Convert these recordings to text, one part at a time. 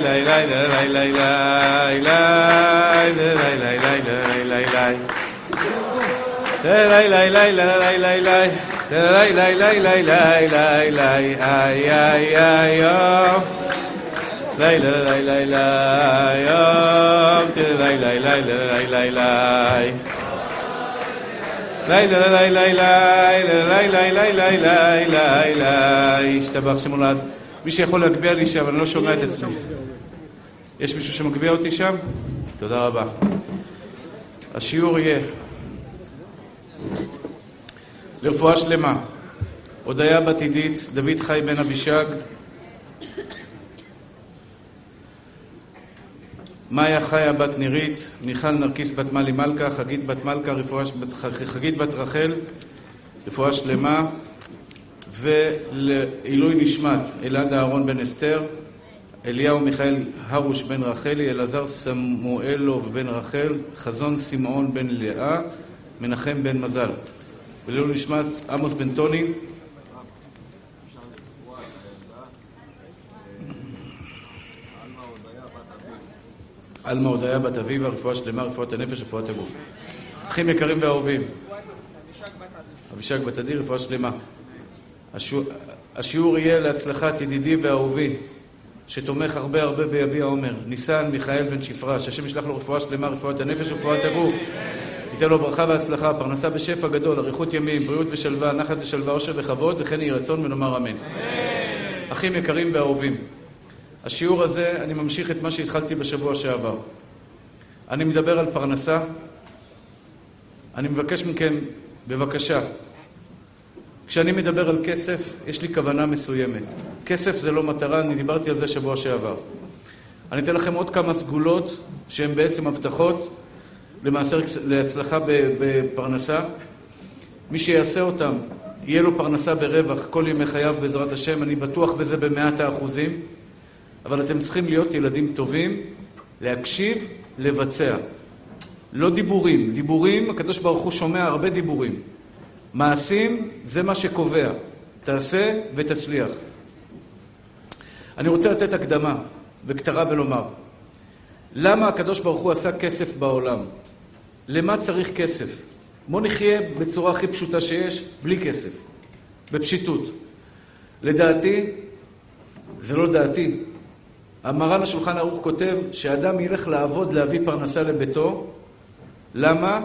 Lay lay lay lay lay lay lay lay lay lay. Lay lay lay lay lay lay lay. Lay lay lay lay lay lay lay. Ay ay ay oh. Lay lay lay lay lay oh. Lay lay lay lay lay lay. Lay lay lay lay lay lay lay lay lay lay lay lay. השתבח שמולד. מי שיכול להגביה לי שם, אני לא שומע את עצמי. יש מישהו שמגביה אותי שם? תודה רבה. השיעור יהיה לרפואה שלמה. הודיה בת עידית, דוד חי בן אבישג, מאיה חיה בת נירית, מיכל נרקיס בת מלי מלכה, חגית בת מלכה, רפואה, חגית בת רחל, רפואה שלמה, ולעילוי נשמת אלעד אהרון בן אסתר, אליהו מיכאל הרוש בן רחלי, אלעזר סמואלוב בן רחל, חזון שמעון בן לאה, מנחם בן מזל. ולעילוי נשמת עמוס בן טוני, עלמה הודיה בת אביבה, רפואה שלמה, רפואת הנפש, רפואת הגוף. אחים יקרים ואהובים. אבישג בת עדי, רפואה שלמה. השיעור יהיה להצלחת ידידי ואהובי, שתומך הרבה הרבה ביביע עומר, ניסן מיכאל בן שפרה, שהשם ישלח לו רפואה שלמה, רפואת הנפש ורפואת הגוף. ייתן לו ברכה והצלחה, פרנסה בשפע גדול, אריכות ימים, בריאות ושלווה, נחת ושלווה, עושר וכבוד, וכן יהי רצון ונאמר אמן. אחים יקרים ואהובים, השיעור הזה, אני ממשיך את מה שהתחלתי בשבוע שעבר. אני מדבר על פרנסה. אני מבקש מכם, בבקשה, כשאני מדבר על כסף, יש לי כוונה מסוימת. כסף זה לא מטרה, אני דיברתי על זה שבוע שעבר. אני אתן לכם עוד כמה סגולות שהן בעצם הבטחות למעשה להצלחה בפרנסה. מי שיעשה אותם, יהיה לו פרנסה ברווח כל ימי חייו בעזרת השם, אני בטוח בזה במאת האחוזים. אבל אתם צריכים להיות ילדים טובים, להקשיב, לבצע. לא דיבורים. דיבורים, הקדוש ברוך הוא שומע הרבה דיבורים. מעשים, זה מה שקובע. תעשה ותצליח. אני רוצה לתת הקדמה, בקצרה ולומר. למה הקדוש ברוך הוא עשה כסף בעולם? למה צריך כסף? בוא נחיה בצורה הכי פשוטה שיש, בלי כסף. בפשיטות. לדעתי, זה לא דעתי, המר"ן השולחן ערוך כותב שאדם ילך לעבוד להביא פרנסה לביתו. למה?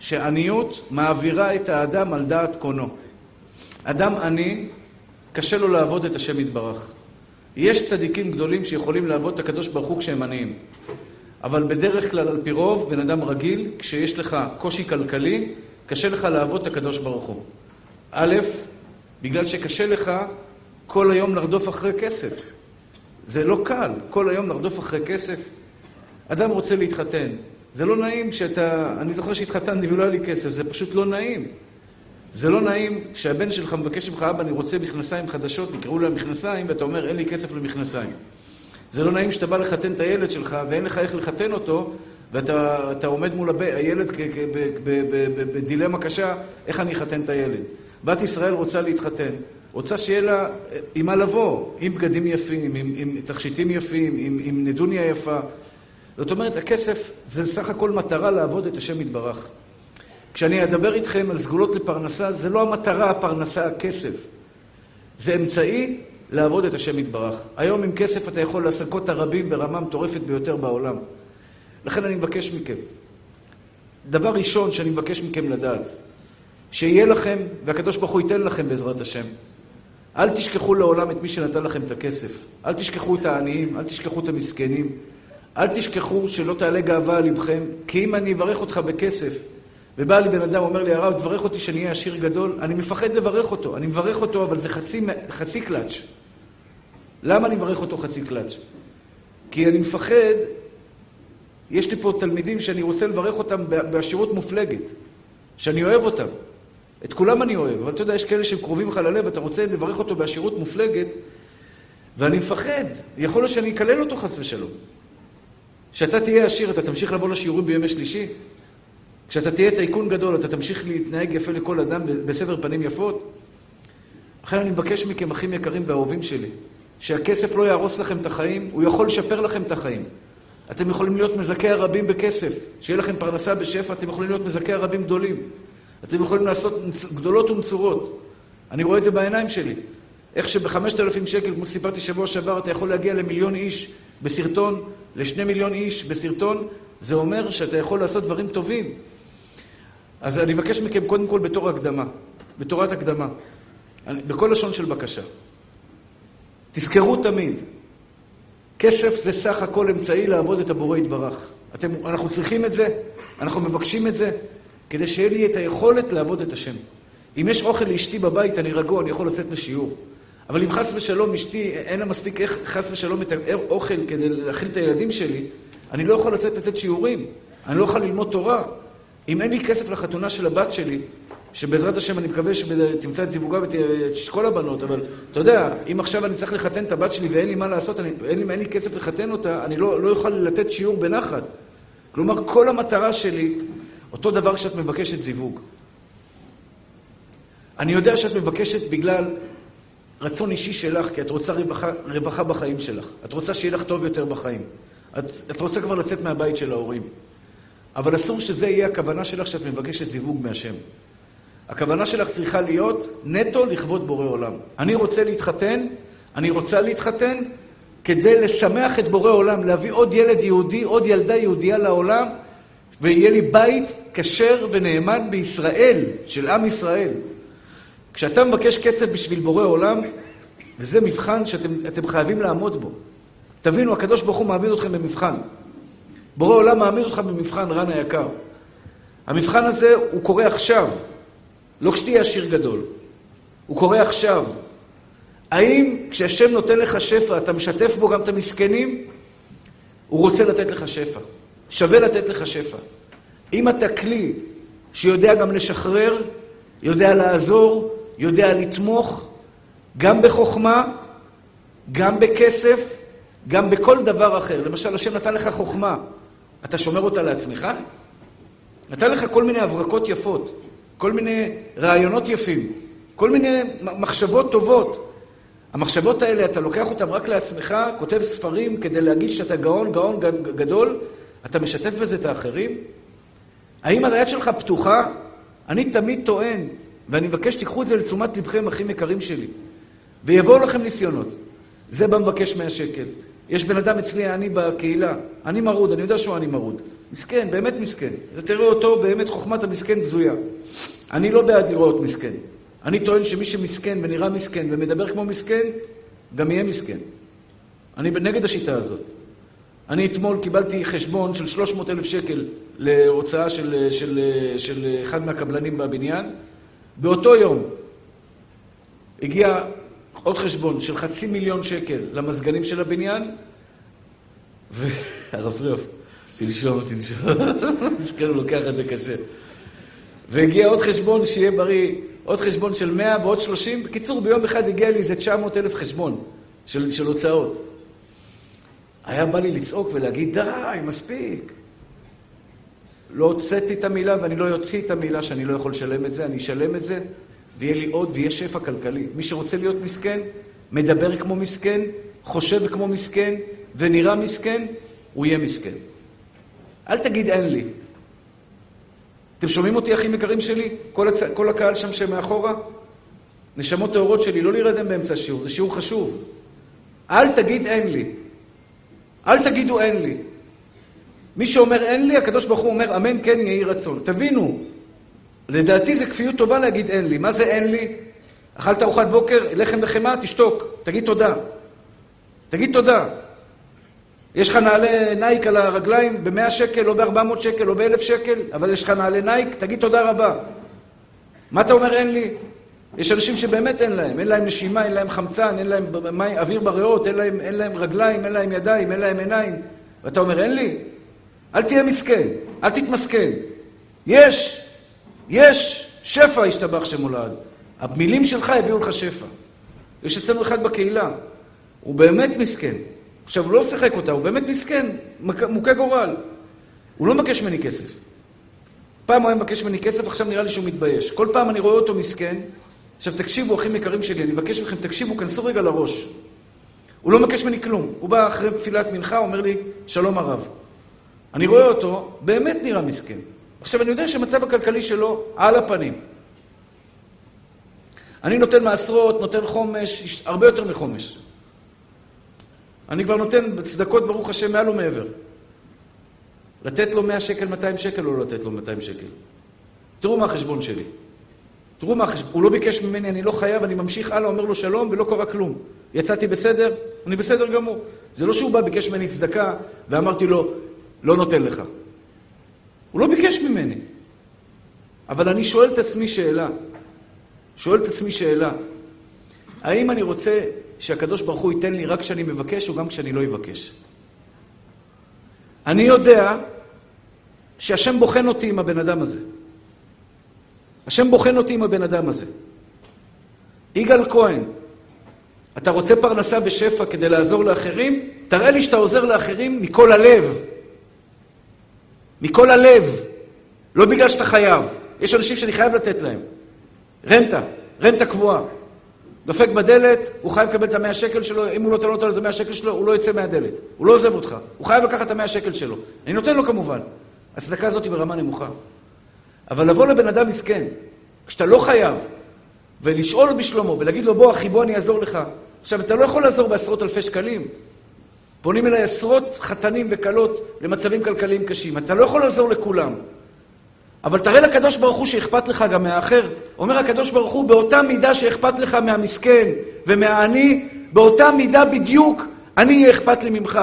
שעניות מעבירה את האדם על דעת קונו. אדם עני, קשה לו לעבוד את השם יתברך. יש צדיקים גדולים שיכולים לעבוד את הקדוש ברוך הוא כשהם עניים. אבל בדרך כלל, על פי רוב, בן אדם רגיל, כשיש לך קושי כלכלי, קשה לך לעבוד את הקדוש ברוך הוא. א', בגלל שקשה לך כל היום לרדוף אחרי כסף. זה לא קל, כל היום לרדוף אחרי כסף. אדם רוצה להתחתן. זה לא נעים שאתה... אני זוכר שהתחתנתי ולא היה לי כסף, זה פשוט לא נעים. זה לא נעים שהבן שלך מבקש ממך, אבא, אני רוצה מכנסיים חדשות, יקראו להם מכנסיים, ואתה אומר, אין לי כסף למכנסיים. זה לא נעים שאתה בא לחתן את הילד שלך, ואין לך איך לחתן אותו, ואתה עומד מול הב... הילד בדילמה קשה, איך אני אחתן את הילד. בת ישראל רוצה להתחתן. רוצה שיהיה לה עם מה לבוא, עם בגדים יפים, עם, עם תכשיטים יפים, עם, עם נדוניה יפה. זאת אומרת, הכסף זה סך הכל מטרה לעבוד את השם יתברך. כשאני אדבר איתכם על סגולות לפרנסה, זה לא המטרה, הפרנסה, הכסף. זה אמצעי לעבוד את השם יתברך. היום עם כסף אתה יכול לעסקות את הרבים ברמה מטורפת ביותר בעולם. לכן אני מבקש מכם, דבר ראשון שאני מבקש מכם לדעת, שיהיה לכם, והקדוש ברוך הוא ייתן לכם בעזרת השם, אל תשכחו לעולם את מי שנתן לכם את הכסף. אל תשכחו את העניים, אל תשכחו את המסכנים. אל תשכחו שלא תעלה גאווה על לבכם, כי אם אני אברך אותך בכסף, ובא לי בן אדם, אומר לי, הרב, תברך אותי שאני אהיה עשיר גדול, אני מפחד לברך אותו. אני מברך אותו, אבל זה חצי, חצי קלאץ'. למה אני מברך אותו חצי קלאץ'? כי אני מפחד, יש לי פה תלמידים שאני רוצה לברך אותם בעשירות מופלגת, שאני אוהב אותם. את כולם אני אוהב, אבל אתה יודע, יש כאלה שהם קרובים לך ללב, אתה רוצה לברך אותו בעשירות מופלגת, ואני מפחד, יכול להיות שאני אקלל אותו חס ושלום. כשאתה תהיה עשיר, אתה תמשיך לבוא לשיעורים בימי שלישי? כשאתה תהיה טייקון גדול, אתה תמשיך להתנהג יפה לכל אדם בסבר פנים יפות? לכן אני מבקש מכם, אחים יקרים ואהובים שלי, שהכסף לא יהרוס לכם את החיים, הוא יכול לשפר לכם את החיים. אתם יכולים להיות מזכי הרבים בכסף, שיהיה לכם פרנסה בשפע, אתם יכולים להיות מזכי הרבים גדולים. אתם יכולים לעשות גדולות ונצורות. אני רואה את זה בעיניים שלי. איך שבחמשת אלפים שקל, כמו שסיפרתי שבוע שעבר, אתה יכול להגיע למיליון איש בסרטון, לשני מיליון איש בסרטון, זה אומר שאתה יכול לעשות דברים טובים. אז אני מבקש מכם קודם כל בתור הקדמה, בתורת הקדמה, בכל לשון של בקשה. תזכרו תמיד, כסף זה סך הכל אמצעי לעבוד את הבורא יתברך. אתם, אנחנו צריכים את זה, אנחנו מבקשים את זה, כדי שיהיה לי את היכולת לעבוד את השם. אם יש אוכל לאשתי בבית, אני רגוע, אני יכול לצאת לשיעור. אבל אם חס ושלום אשתי, אין לה מספיק איך חס ושלום את האוכל כדי להאכיל את הילדים שלי, אני לא יכול לצאת לתת שיעורים, אני לא יכול ללמוד תורה. אם אין לי כסף לחתונה של הבת שלי, שבעזרת השם אני מקווה שתמצא את זיווגה ואת כל הבנות, אבל אתה יודע, אם עכשיו אני צריך לחתן את הבת שלי ואין לי מה לעשות, אני, אין, לי, אין לי כסף לחתן אותה, אני לא, לא אוכל לתת שיעור בנחת. כלומר, כל המטרה שלי, אותו דבר שאת מבקשת זיווג. אני יודע שאת מבקשת בגלל רצון אישי שלך, כי את רוצה רווחה, רווחה בחיים שלך. את רוצה שיהיה לך טוב יותר בחיים. את, את רוצה כבר לצאת מהבית של ההורים. אבל אסור שזה יהיה הכוונה שלך שאת מבקשת זיווג מהשם. הכוונה שלך צריכה להיות נטו לכבוד בורא עולם. אני רוצה להתחתן, אני רוצה להתחתן כדי לשמח את בורא עולם, להביא עוד ילד יהודי, עוד ילדה יהודייה לעולם, ויהיה לי בית כשר ונאמן בישראל, של עם ישראל. כשאתה מבקש כסף בשביל בורא עולם, וזה מבחן שאתם חייבים לעמוד בו. תבינו, הקדוש ברוך הוא מעמיד אתכם במבחן. בורא עולם מעמיד אותך במבחן, רן היקר. המבחן הזה, הוא קורה עכשיו, לא כשתהיה עשיר גדול. הוא קורה עכשיו. האם כשהשם נותן לך שפע, אתה משתף בו גם את המסכנים? הוא רוצה לתת לך שפע. שווה לתת לך שפע. אם אתה כלי שיודע גם לשחרר, יודע לעזור, יודע לתמוך, גם בחוכמה, גם בכסף, גם בכל דבר אחר. למשל, השם נתן לך חוכמה, אתה שומר אותה לעצמך? נתן לך כל מיני הברקות יפות, כל מיני רעיונות יפים, כל מיני מחשבות טובות. המחשבות האלה, אתה לוקח אותן רק לעצמך, כותב ספרים כדי להגיד שאתה גאון, גאון גדול, אתה משתף בזה את האחרים? האם היד שלך פתוחה? אני תמיד טוען, ואני מבקש שתיקחו את זה לתשומת לבכם, אחים יקרים שלי, ויבואו לכם ניסיונות. זה במבקש 100 שקל. יש בן אדם אצלי, אני בקהילה, אני מרוד, אני יודע שהוא אני מרוד. מסכן, באמת מסכן. תראה אותו, באמת חוכמת המסכן בזויה. אני לא בעד לראות מסכן. אני טוען שמי שמסכן ונראה מסכן ומדבר כמו מסכן, גם יהיה מסכן. אני נגד השיטה הזאת. אני אתמול קיבלתי חשבון של 300 אלף שקל להוצאה של, של, של, של אחד מהקבלנים בבניין. באותו יום הגיע עוד חשבון של חצי מיליון שקל למזגנים של הבניין, והרב פריאוף, תנשום, תנשום, מסכן, הוא לוקח את זה קשה. והגיע עוד חשבון, שיהיה בריא, עוד חשבון של 100 ועוד 30. בקיצור, ביום אחד הגיע לי איזה 900 אלף חשבון של, של הוצאות. היה בא לי לצעוק ולהגיד, די, מספיק. לא הוצאתי את המילה ואני לא אוציא את המילה שאני לא יכול לשלם את זה, אני אשלם את זה, ויהיה לי עוד ויהיה שפע כלכלי. מי שרוצה להיות מסכן, מדבר כמו מסכן, חושב כמו מסכן ונראה מסכן, הוא יהיה מסכן. אל תגיד אין לי. אתם שומעים אותי, אחים יקרים שלי? כל, הצ... כל הקהל שם שמאחורה? נשמות טהורות שלי, לא להירדם באמצע השיעור, זה שיעור חשוב. אל תגיד אין לי. אל תגידו אין לי. מי שאומר אין לי, הקדוש ברוך הוא אומר אמן כן יהי רצון. תבינו, לדעתי זה כפיות טובה להגיד אין לי. מה זה אין לי? אכלת ארוחת בוקר, לחם וחמאה, תשתוק, תגיד תודה. תגיד תודה. יש לך נעלי נייק על הרגליים ב-100 שקל, או ב-400 שקל, או ב-1,000 שקל, אבל יש לך נעלי נייק, תגיד תודה רבה. מה אתה אומר אין לי? יש אנשים שבאמת אין להם, אין להם נשימה, אין להם חמצן, אין להם אוויר בריאות, אין להם, אין להם רגליים, אין להם ידיים, אין להם עיניים. ואתה אומר אין לי? אל תהיה מסכן, אל תתמסכן. יש, יש שפע ישתבח שמולד. המילים שלך הביאו לך שפע. יש אצלנו אחד בקהילה, הוא באמת מסכן. עכשיו, הוא לא משחק אותה, הוא באמת מסכן, מוכה גורל. הוא לא מבקש ממני כסף. פעם הוא היה מבקש ממני כסף, עכשיו נראה לי שהוא מתבייש. כל פעם אני רואה אותו מסכן. עכשיו תקשיבו, אחים יקרים שלי, אני מבקש מכם, תקשיבו, כנסו רגע לראש. הוא לא מבקש ממני כלום. הוא בא אחרי תפילת מנחה, אומר לי, שלום הרב. אני רואה אותו, באמת נראה מסכן. עכשיו, אני יודע שהמצב הכלכלי שלו על הפנים. אני נותן מעשרות, נותן חומש, הרבה יותר מחומש. אני כבר נותן צדקות, ברוך השם, מעל ומעבר. לתת לו 100 שקל, 200 שקל, או לא לתת לו 200 שקל. תראו מה החשבון שלי. תראו מה החשבון, הוא לא ביקש ממני, אני לא חייב, אני ממשיך הלאה, אומר לו שלום, ולא קרה כלום. יצאתי בסדר? אני בסדר גמור. זה לא שהוא בא, ביקש ממני צדקה, ואמרתי לו, לא נותן לך. הוא לא ביקש ממני. אבל אני שואל את עצמי שאלה. שואל את עצמי שאלה. האם אני רוצה שהקדוש ברוך הוא ייתן לי רק כשאני מבקש, או גם כשאני לא אבקש? אני יודע שהשם בוחן אותי עם הבן אדם הזה. השם בוחן אותי עם הבן אדם הזה. יגאל כהן, אתה רוצה פרנסה בשפע כדי לעזור לאחרים? תראה לי שאתה עוזר לאחרים מכל הלב. מכל הלב. לא בגלל שאתה חייב. יש אנשים שאני חייב לתת להם. רנטה, רנטה קבועה. דופק בדלת, הוא חייב לקבל את המאה שקל שלו, אם הוא לא נותן לו את המאה שקל שלו, הוא לא יצא מהדלת. הוא לא עוזב אותך. הוא חייב לקחת את המאה שקל שלו. אני נותן לו כמובן. הצדקה הזאת היא ברמה נמוכה. אבל לבוא לבן אדם מסכן, כשאתה לא חייב, ולשאול בשלומו, ולהגיד לו, בוא אחי, בוא אני אעזור לך. עכשיו, אתה לא יכול לעזור בעשרות אלפי שקלים. פונים אליי עשרות חתנים וכלות למצבים כלכליים קשים. אתה לא יכול לעזור לכולם. אבל תראה לקדוש ברוך הוא שאכפת לך גם מהאחר. אומר הקדוש ברוך הוא, באותה מידה שאכפת לך מהמסכן ומהעני, באותה מידה בדיוק אני אהיה אכפת לי ממך.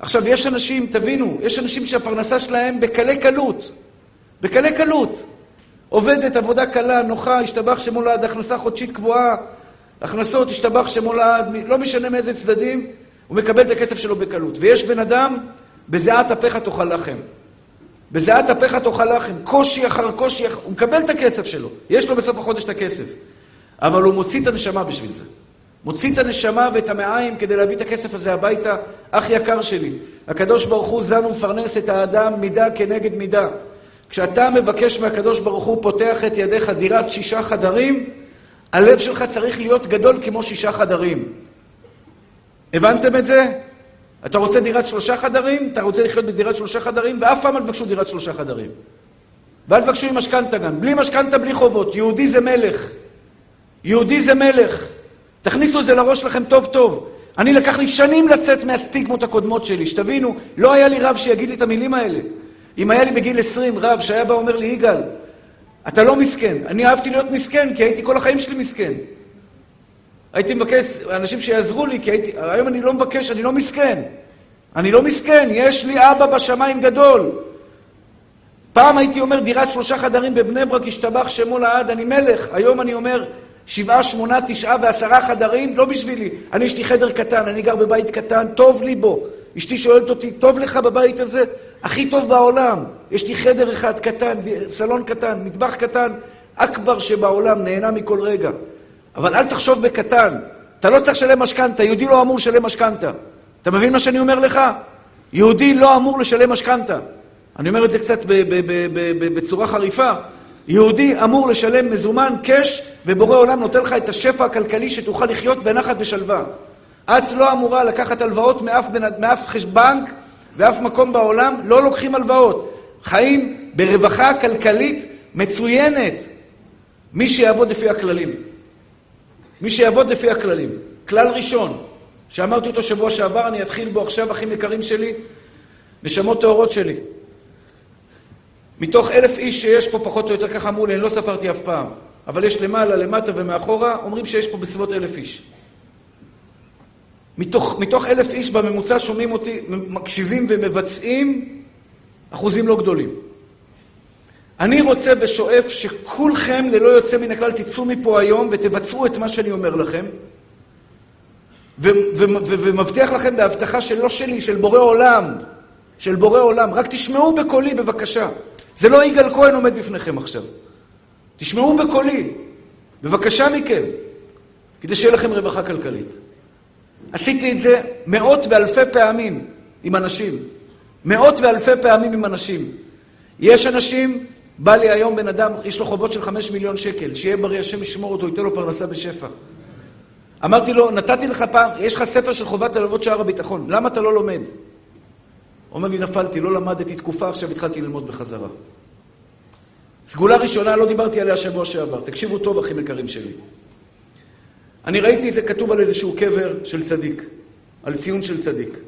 עכשיו, יש אנשים, תבינו, יש אנשים שהפרנסה שלהם בקלי קלות. בקלי קלות. עובדת עבודה קלה, נוחה, השתבח שמולד, הכנסה חודשית קבועה, הכנסות, השתבח שמולד, לא משנה מאיזה צדדים, הוא מקבל את הכסף שלו בקלות. ויש בן אדם, בזיעת אפיך תאכל לחם. בזיעת אפיך תאכל לחם, קושי אחר קושי, אחר... הוא מקבל את הכסף שלו, יש לו בסוף החודש את הכסף, אבל הוא מוציא את הנשמה בשביל זה. מוציא את הנשמה ואת המעיים כדי להביא את הכסף הזה הביתה. אח יקר שלי, הקדוש ברוך הוא זן ומפרנס את האדם מידה כנגד מידה. כשאתה מבקש מהקדוש ברוך הוא פותח את ידיך דירת שישה חדרים, הלב שלך צריך להיות גדול כמו שישה חדרים. הבנתם את זה? אתה רוצה דירת שלושה חדרים, אתה רוצה לחיות בדירת שלושה חדרים, ואף פעם אל תבקשו דירת שלושה חדרים. ואל תבקשו עם משכנתה גם. בלי משכנתה, בלי חובות. יהודי זה מלך. יהודי זה מלך. תכניסו את זה לראש שלכם טוב טוב. אני לקח לי שנים לצאת מהסטיגמות הקודמות שלי, שתבינו, לא היה לי רב שיגיד לי את המילים האלה. אם היה לי בגיל 20 רב שהיה בא אומר לי, יגאל, אתה לא מסכן. אני אהבתי להיות מסכן, כי הייתי כל החיים שלי מסכן. הייתי מבקש אנשים שיעזרו לי, כי הייתי... היום אני לא מבקש, אני לא מסכן. אני לא מסכן, יש לי אבא בשמיים גדול. פעם הייתי אומר דירת שלושה חדרים בבני ברק, השתבח שמו לעד, אני מלך. היום אני אומר שבעה, שמונה, תשעה ועשרה חדרים, לא בשבילי. אני, יש לי חדר קטן, אני גר בבית קטן, טוב לי בו. אשתי שואלת אותי, טוב לך בבית הזה? הכי טוב בעולם. יש לי חדר אחד קטן, סלון קטן, מטבח קטן, אכבר שבעולם, נהנה מכל רגע. אבל אל תחשוב בקטן. אתה לא צריך לשלם משכנתה, יהודי לא אמור לשלם משכנתה. אתה מבין מה שאני אומר לך? יהודי לא אמור לשלם משכנתה. אני אומר את זה קצת בצורה חריפה. יהודי אמור לשלם מזומן, קאש, ובורא עולם נותן לך את השפע הכלכלי שתוכל לחיות בנחת ושלווה. את לא אמורה לקחת הלוואות מאף, מאף בנק ואף מקום בעולם, לא לוקחים הלוואות. חיים ברווחה כלכלית מצוינת. מי שיעבוד לפי הכללים. מי שיעבוד לפי הכללים. כלל ראשון, שאמרתי אותו שבוע שעבר, אני אתחיל בו עכשיו, אחים יקרים שלי, נשמות טהורות שלי. מתוך אלף איש שיש פה, פחות או יותר, ככה אמרו לי, אני לא ספרתי אף פעם, אבל יש למעלה, למטה ומאחורה, אומרים שיש פה בסביבות אלף איש. מתוך, מתוך אלף איש בממוצע שומעים אותי, מקשיבים ומבצעים אחוזים לא גדולים. אני רוצה ושואף שכולכם, ללא יוצא מן הכלל, תצאו מפה היום ותבצעו את מה שאני אומר לכם, ומבטיח לכם בהבטחה שלא שלי, של בורא עולם, של בורא עולם. רק תשמעו בקולי בבקשה. זה לא יגאל כהן עומד בפניכם עכשיו. תשמעו בקולי, בבקשה מכם, כדי שיהיה לכם רווחה כלכלית. עשיתי את זה מאות ואלפי פעמים עם אנשים. מאות ואלפי פעמים עם אנשים. יש אנשים, בא לי היום בן אדם, יש לו חובות של חמש מיליון שקל, שיהיה בריא, השם ישמור אותו, ייתן לו פרנסה בשפע. אמרתי לו, נתתי לך פעם, יש לך ספר של חובת הלוות שער הביטחון, למה אתה לא לומד? אומר לי, נפלתי, לא למדתי תקופה, עכשיו התחלתי ללמוד בחזרה. סגולה ראשונה, לא דיברתי עליה שבוע שעבר. תקשיבו טוב, אחים יקרים שלי. אני ראיתי את זה כתוב על איזשהו קבר של צדיק, על ציון של צדיק.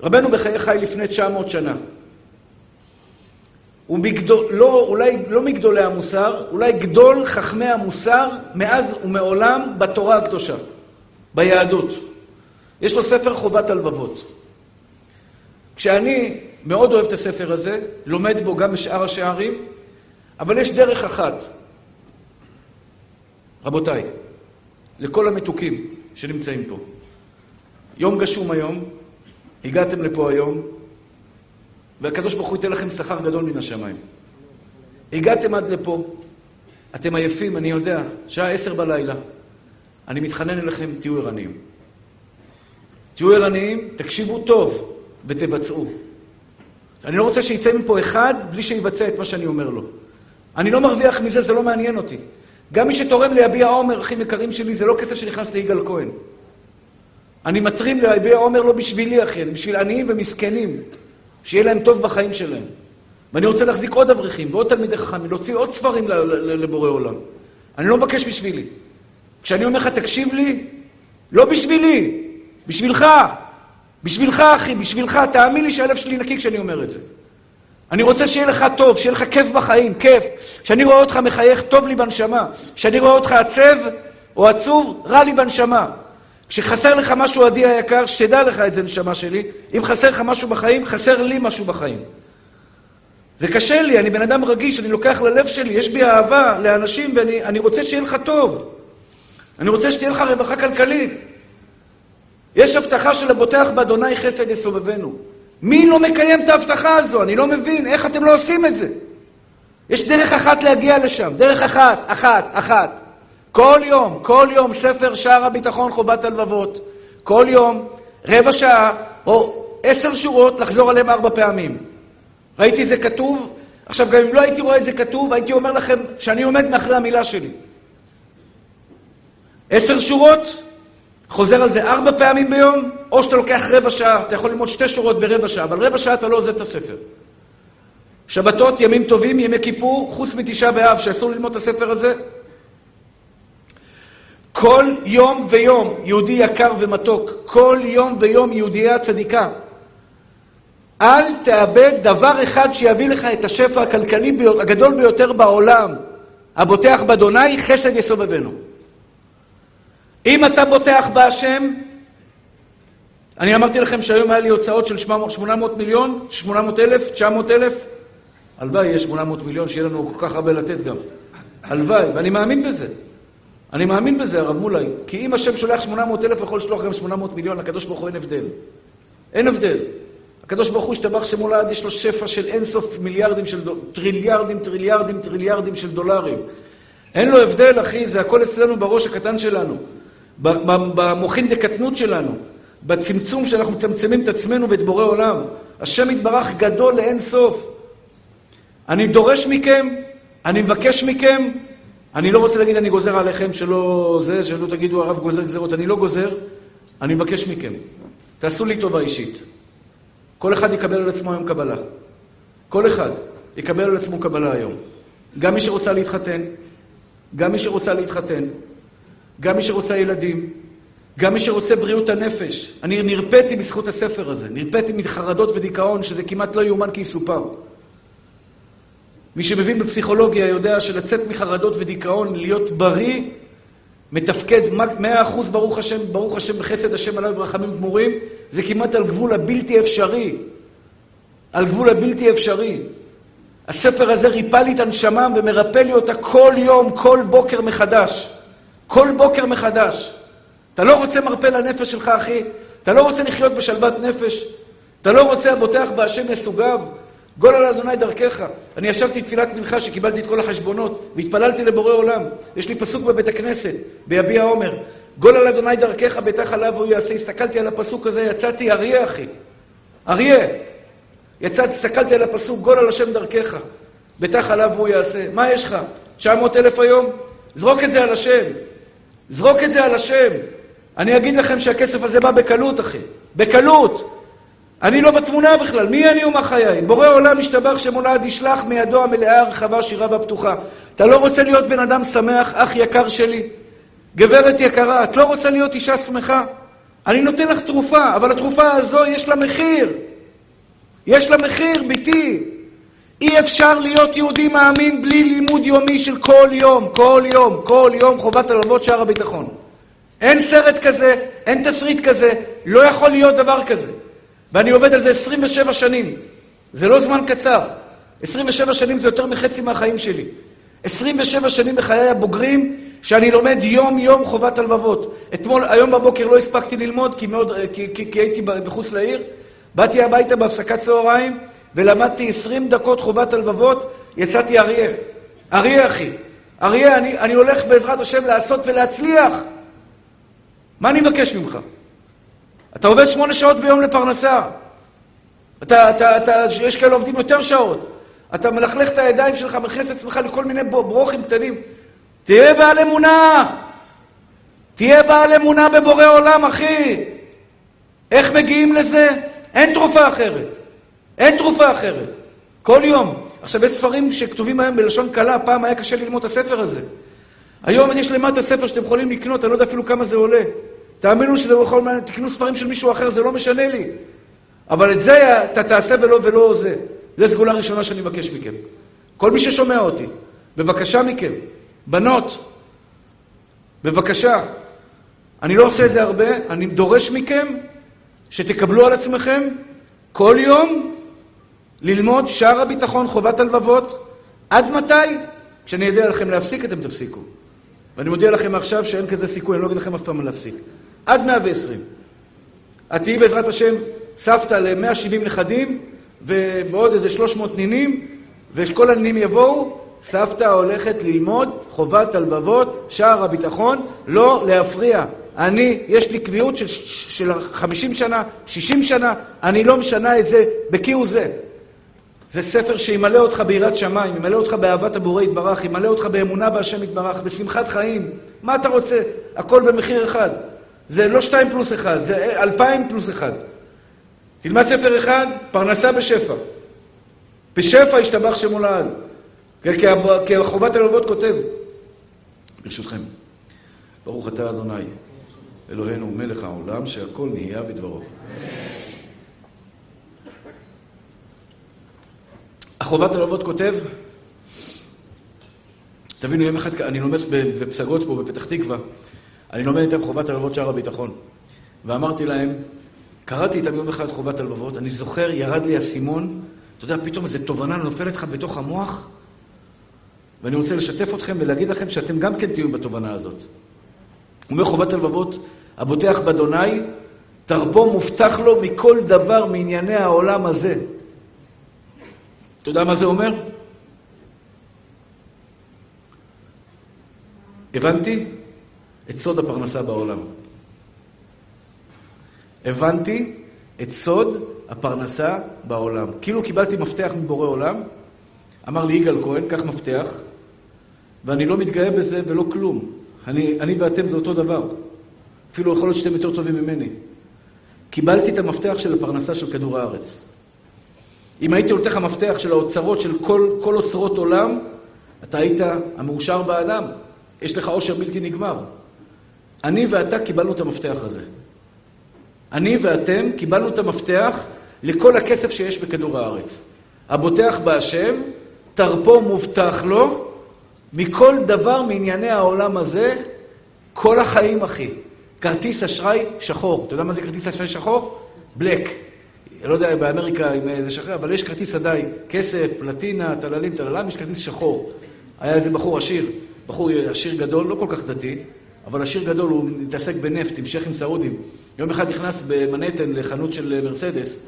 רבנו בחיי חי לפני 900 שנה. הוא מגדול, לא, אולי לא מגדולי המוסר, אולי גדול חכמי המוסר מאז ומעולם בתורה הקדושה, ביהדות. יש לו ספר חובת הלבבות. כשאני מאוד אוהב את הספר הזה, לומד בו גם בשאר השערים, אבל יש דרך אחת. רבותיי, לכל המתוקים שנמצאים פה, יום גשום היום, הגעתם לפה היום, והקדוש ברוך הוא ייתן לכם שכר גדול מן השמיים. הגעתם עד לפה, אתם עייפים, אני יודע, שעה עשר בלילה. אני מתחנן אליכם, תהיו ערניים. תהיו ערניים, תקשיבו טוב ותבצעו. אני לא רוצה שיצא מפה אחד בלי שיבצע את מה שאני אומר לו. אני לא מרוויח מזה, זה לא מעניין אותי. גם מי שתורם ליביע עומר, אחים יקרים שלי, זה לא כסף שנכנס ליגאל כהן. אני מתרים ליביע עומר לא בשבילי, אחי, בשביל עניים ומסכנים. שיהיה להם טוב בחיים שלהם. ואני רוצה להחזיק עוד אברכים ועוד תלמידי חכמים, להוציא עוד ספרים לבורא עולם. אני לא מבקש בשבילי. כשאני אומר לך, תקשיב לי, לא בשבילי, בשבילך. בשבילך, אחי, בשבילך. תאמין לי שהלב שלי נקי כשאני אומר את זה. אני רוצה שיהיה לך טוב, שיהיה לך כיף בחיים, כיף. כשאני רואה אותך מחייך, טוב לי בנשמה. כשאני רואה אותך עצב או עצוב, רע לי בנשמה. כשחסר לך משהו, עדי היקר, שתדע לך את זה, נשמה שלי. אם חסר לך משהו בחיים, חסר לי משהו בחיים. זה קשה לי, אני בן אדם רגיש, אני לוקח ללב שלי, יש בי אהבה לאנשים ואני רוצה שיהיה לך טוב. אני רוצה שתהיה לך רווחה כלכלית. יש הבטחה של הבוטח באדוני חסד יסובבנו. מי לא מקיים את ההבטחה הזו? אני לא מבין, איך אתם לא עושים את זה? יש דרך אחת להגיע לשם, דרך אחת, אחת, אחת. כל יום, כל יום, ספר שער הביטחון חובת הלבבות. כל יום, רבע שעה, או עשר שורות, לחזור עליהם ארבע פעמים. ראיתי את זה כתוב, עכשיו גם אם לא הייתי רואה את זה כתוב, הייתי אומר לכם שאני עומד מאחרי המילה שלי. עשר שורות, חוזר על זה ארבע פעמים ביום, או שאתה לוקח רבע שעה, אתה יכול ללמוד שתי שורות ברבע שעה, אבל רבע שעה אתה לא עוזב את הספר. שבתות, ימים טובים, ימי כיפור, חוץ מתשעה באב, שאסור ללמוד את הספר הזה, כל יום ויום, יהודי יקר ומתוק, כל יום ויום יהודייה צדיקה. אל תאבד דבר אחד שיביא לך את השפע הכלכלי הגדול ביותר בעולם. הבוטח באדוני, חסד יסובבנו. אם אתה בוטח בהשם, אני אמרתי לכם שהיום היה לי הוצאות של 800 מיליון, 800 אלף, 900 אלף. הלוואי יהיה 800 מיליון, שיהיה לנו כל כך הרבה לתת גם. הלוואי, ואני מאמין בזה. אני מאמין בזה, הרב מולי, כי אם השם שולח 800 אלף, יכול לשלוח גם 800 מיליון, לקדוש ברוך הוא אין הבדל. אין הבדל. הקדוש ברוך הוא השתבח שמולד, יש לו שפע של אינסוף מיליארדים של דולרים, טריליארדים, טריליארדים, טריליארדים של דולרים. אין לו הבדל, אחי, זה הכל אצלנו בראש הקטן שלנו. במוחין דקטנות שלנו. בצמצום שאנחנו מצמצמים את עצמנו ואת בורא עולם. השם יתברך גדול לאין סוף. אני דורש מכם, אני מבקש מכם, אני לא רוצה להגיד אני גוזר עליכם שלא זה, שלא תגידו הרב גוזר גזרות, אני לא גוזר, אני מבקש מכם, תעשו לי טובה אישית. כל אחד יקבל על עצמו היום קבלה. כל אחד יקבל על עצמו קבלה היום. גם מי שרוצה להתחתן, גם מי שרוצה להתחתן, גם מי שרוצה ילדים, גם מי שרוצה בריאות הנפש. אני נרפאתי בזכות הספר הזה, נרפאתי מחרדות ודיכאון, שזה כמעט לא יאומן כי יסופר. מי שמבין בפסיכולוגיה יודע שלצאת מחרדות ודיכאון, להיות בריא, מתפקד מאה אחוז ברוך השם, ברוך השם בחסד השם עליו ברחמים גמורים, זה כמעט על גבול הבלתי אפשרי. על גבול הבלתי אפשרי. הספר הזה ריפא לי את הנשמה ומרפא לי אותה כל יום, כל בוקר מחדש. כל בוקר מחדש. אתה לא רוצה מרפא לנפש שלך, אחי? אתה לא רוצה לחיות בשלוות נפש? אתה לא רוצה הבוטח בהשם יסוגיו? גול על אדוני דרכך. אני ישבתי תפילת מנחה שקיבלתי את כל החשבונות והתפללתי לבורא עולם. יש לי פסוק בבית הכנסת, ביביע עומר. גול על אדוני דרכך, ביתך עליו הוא יעשה. הסתכלתי על הפסוק הזה, יצאתי אריה, אחי. אריה. יצאתי, הסתכלתי על הפסוק, גול על השם דרכך. ביתך עליו הוא יעשה. מה יש לך? 900 אלף היום? זרוק את זה על השם. זרוק את זה על השם. אני אגיד לכם שהכסף הזה בא בקלות, אחי. בקלות. אני לא בתמונה בכלל, מי אני ומה חיי? בורא עולם משתבח שמולד ישלח מידו המלאה הרחבה, שירה והפתוחה. אתה לא רוצה להיות בן אדם שמח, אח יקר שלי? גברת יקרה, את לא רוצה להיות אישה שמחה? אני נותן לך תרופה, אבל התרופה הזו יש לה מחיר. יש לה מחיר, ביתי. אי אפשר להיות יהודי מאמין בלי לימוד יומי של כל יום, כל יום, כל יום חובת הלוות שער הביטחון. אין סרט כזה, אין תסריט כזה, לא יכול להיות דבר כזה. ואני עובד על זה 27 שנים. זה לא זמן קצר. 27 שנים זה יותר מחצי מהחיים שלי. 27 שנים בחיי הבוגרים, שאני לומד יום-יום חובת הלבבות. אתמול, היום בבוקר לא הספקתי ללמוד, כי, מאוד, כי, כי, כי הייתי בחוץ לעיר. באתי הביתה בהפסקת צהריים, ולמדתי 20 דקות חובת הלבבות, יצאתי אריה. אריה, אחי. אריה, אני, אני הולך בעזרת השם לעשות ולהצליח. מה אני מבקש ממך? אתה עובד שמונה שעות ביום לפרנסה. אתה, אתה, אתה, יש כאלה עובדים יותר שעות. אתה מלכלך את הידיים שלך, מכניס את עצמך לכל מיני ברוכים קטנים. תהיה בעל אמונה. תהיה בעל אמונה בבורא עולם, אחי. איך מגיעים לזה? אין תרופה אחרת. אין תרופה אחרת. כל יום. עכשיו, יש ספרים שכתובים היום בלשון קלה, פעם היה קשה ללמוד את הספר הזה. היום יש למטה ספר שאתם יכולים לקנות, אני לא יודע אפילו כמה זה עולה. תאמינו שזה בכל מעניין, תקנו ספרים של מישהו אחר, זה לא משנה לי. אבל את זה אתה תעשה ולא ולא זה. זו סגולה ראשונה שאני מבקש מכם. כל מי ששומע אותי, בבקשה מכם, בנות, בבקשה. אני לא עושה את זה הרבה, אני דורש מכם שתקבלו על עצמכם כל יום ללמוד שער הביטחון, חובת הלבבות. עד מתי? כשאני אדע לכם להפסיק, אתם תפסיקו. ואני מודיע לכם עכשיו שאין כזה סיכוי, אני לא אגיד לכם אף פעם להפסיק. עד 120. את תהיי בעזרת השם סבתא ל-170 נכדים, ועוד איזה 300 נינים, וכל הנינים יבואו, סבתא הולכת ללמוד חובת הלבבות, שער הביטחון, לא להפריע. אני, יש לי קביעות של, של 50 שנה, 60 שנה, אני לא משנה את זה בכהוא זה. זה ספר שימלא אותך ביראת שמיים, ימלא אותך באהבת הבורא יתברך, ימלא אותך באמונה בהשם יתברך, בשמחת חיים. מה אתה רוצה? הכל במחיר אחד. זה לא שתיים פלוס אחד, זה אלפיים פלוס אחד. תלמד ספר אחד, פרנסה בשפע. בשפע ישתבח שמו לעד. כי חובת הלוות כותב. ברשותכם, ברוך אתה אדוני, אלוהינו מלך העולם, שהכל נהיה בדברו. החובת הלוות כותב, תבינו, יום אחד, אני לומד בפסגות פה בפתח תקווה, אני לומד איתם חובת הלבבות שער הביטחון. ואמרתי להם, קראתי איתם יום אחד חובת הלבבות, אני זוכר, ירד לי האסימון, אתה יודע, פתאום איזו תובנה נופלת לך בתוך המוח, ואני רוצה לשתף אתכם ולהגיד לכם שאתם גם כן תהיו בתובנה הזאת. אומר חובת הלבבות, הבוטח באדוני, תרבו מובטח לו מכל דבר מענייני העולם הזה. אתה יודע מה זה אומר? הבנתי? את סוד הפרנסה בעולם. הבנתי את סוד הפרנסה בעולם. כאילו קיבלתי מפתח מבורא עולם, אמר לי יגאל כהן, קח מפתח, ואני לא מתגאה בזה ולא כלום. אני, אני ואתם זה אותו דבר. אפילו יכול להיות שאתם יותר טובים ממני. קיבלתי את המפתח של הפרנסה של כדור הארץ. אם הייתי נותן לך מפתח של האוצרות של כל, כל אוצרות עולם, אתה היית המאושר באדם. יש לך עושר בלתי נגמר. אני ואתה קיבלנו את המפתח הזה. אני ואתם קיבלנו את המפתח לכל הכסף שיש בכדור הארץ. הבוטח בהשם, תרפו מובטח לו, מכל דבר מענייני העולם הזה, כל החיים, אחי. כרטיס אשראי שחור. אתה יודע מה זה כרטיס אשראי שחור? בלק. לא יודע באמריקה אם זה שחור, אבל יש כרטיס עדיין. כסף, פלטינה, טללים, טללם, יש כרטיס שחור. היה איזה בחור עשיר, בחור עשיר גדול, לא כל כך דתי, אבל עשיר גדול, הוא מתעסק בנפט עם שייחים סעודים. יום אחד נכנס במנהטן לחנות של מרצדס,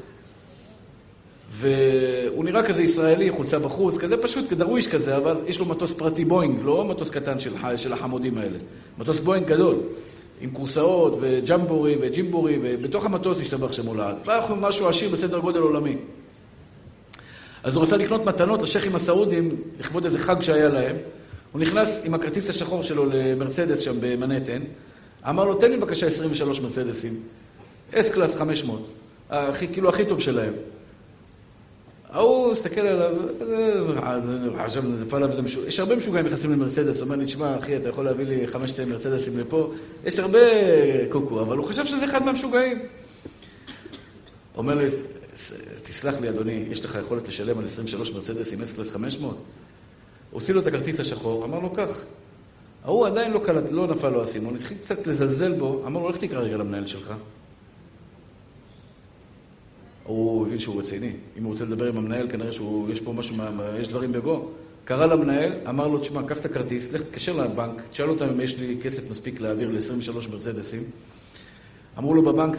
והוא נראה כזה ישראלי, חולצה בחוץ, כזה פשוט, כדרוויש כזה, אבל יש לו מטוס פרטי בואינג, לא מטוס קטן של, של החמודים האלה. מטוס בואינג גדול, עם כורסאות וג'מבורי וג'ימבורי, ובתוך המטוס השתבח שם הולד. ואנחנו משהו עשיר בסדר גודל עולמי. אז הוא רצה לקנות מתנות לשייחים הסעודים, לכבוד איזה חג שהיה להם. הוא נכנס עם הכרטיס השחור שלו למרצדס שם במנהטן, אמר לו, תן לי בבקשה 23 מרצדסים, S-קלאס 500, הכי, כאילו הכי טוב שלהם. ההוא הסתכל עליו, עכשיו נפל עליו יש הרבה משוגעים נכנסים למרצדס, אומר לי, תשמע, אחי, אתה יכול להביא לי חמשת מרצדסים לפה? יש הרבה קוקו, אבל הוא חשב שזה אחד מהמשוגעים. אומר לי, תסלח לי, אדוני, יש לך יכולת לשלם על 23 מרצדסים S-קלאס 500? הוציא לו את הכרטיס השחור, אמר לו, קח. ההוא עדיין לא, קלט, לא נפל לו האסימון, התחיל קצת לזלזל בו, אמר לו, איך תקרא רגע למנהל שלך? הוא הבין שהוא רציני. אם הוא רוצה לדבר עם המנהל, כנראה שיש פה משהו, יש דברים בגו. קרא למנהל, אמר לו, תשמע, קח את הכרטיס, לך תתקשר לבנק, תשאל אותם אם יש לי כסף מספיק להעביר ל-23 מרצדסים. אמרו לו בבנק,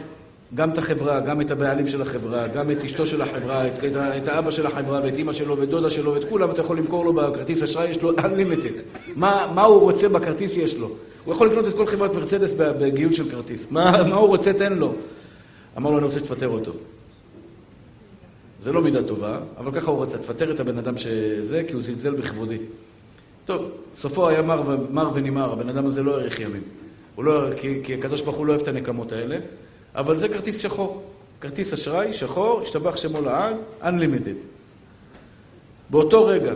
גם את החברה, גם את הבעלים של החברה, גם את אשתו של החברה, את, את, את האבא של החברה, ואת אימא שלו, ואת דודה שלו, ואת כולם אתה יכול למכור לו בכרטיס אשראי, יש לו unlimited. מה, מה הוא רוצה בכרטיס יש לו. הוא יכול לקנות את כל חברת מרצדס בגיוס של כרטיס. מה, מה הוא רוצה, תן לו. אמר לו, אני רוצה שתפטר אותו. זה לא מידה טובה, אבל ככה הוא רצה, תפטר את הבן אדם שזה, כי הוא זלזל בכבודי. טוב, סופו היה מר, מר ונימר, הבן אדם הזה לא האריך ימים. לא, כי, כי הקדוש ברוך הוא לא אוהב את הנקמות האלה, אבל זה כרטיס שחור. כרטיס אשראי, שחור, השתבח שמו לעד, Unlimited. באותו רגע,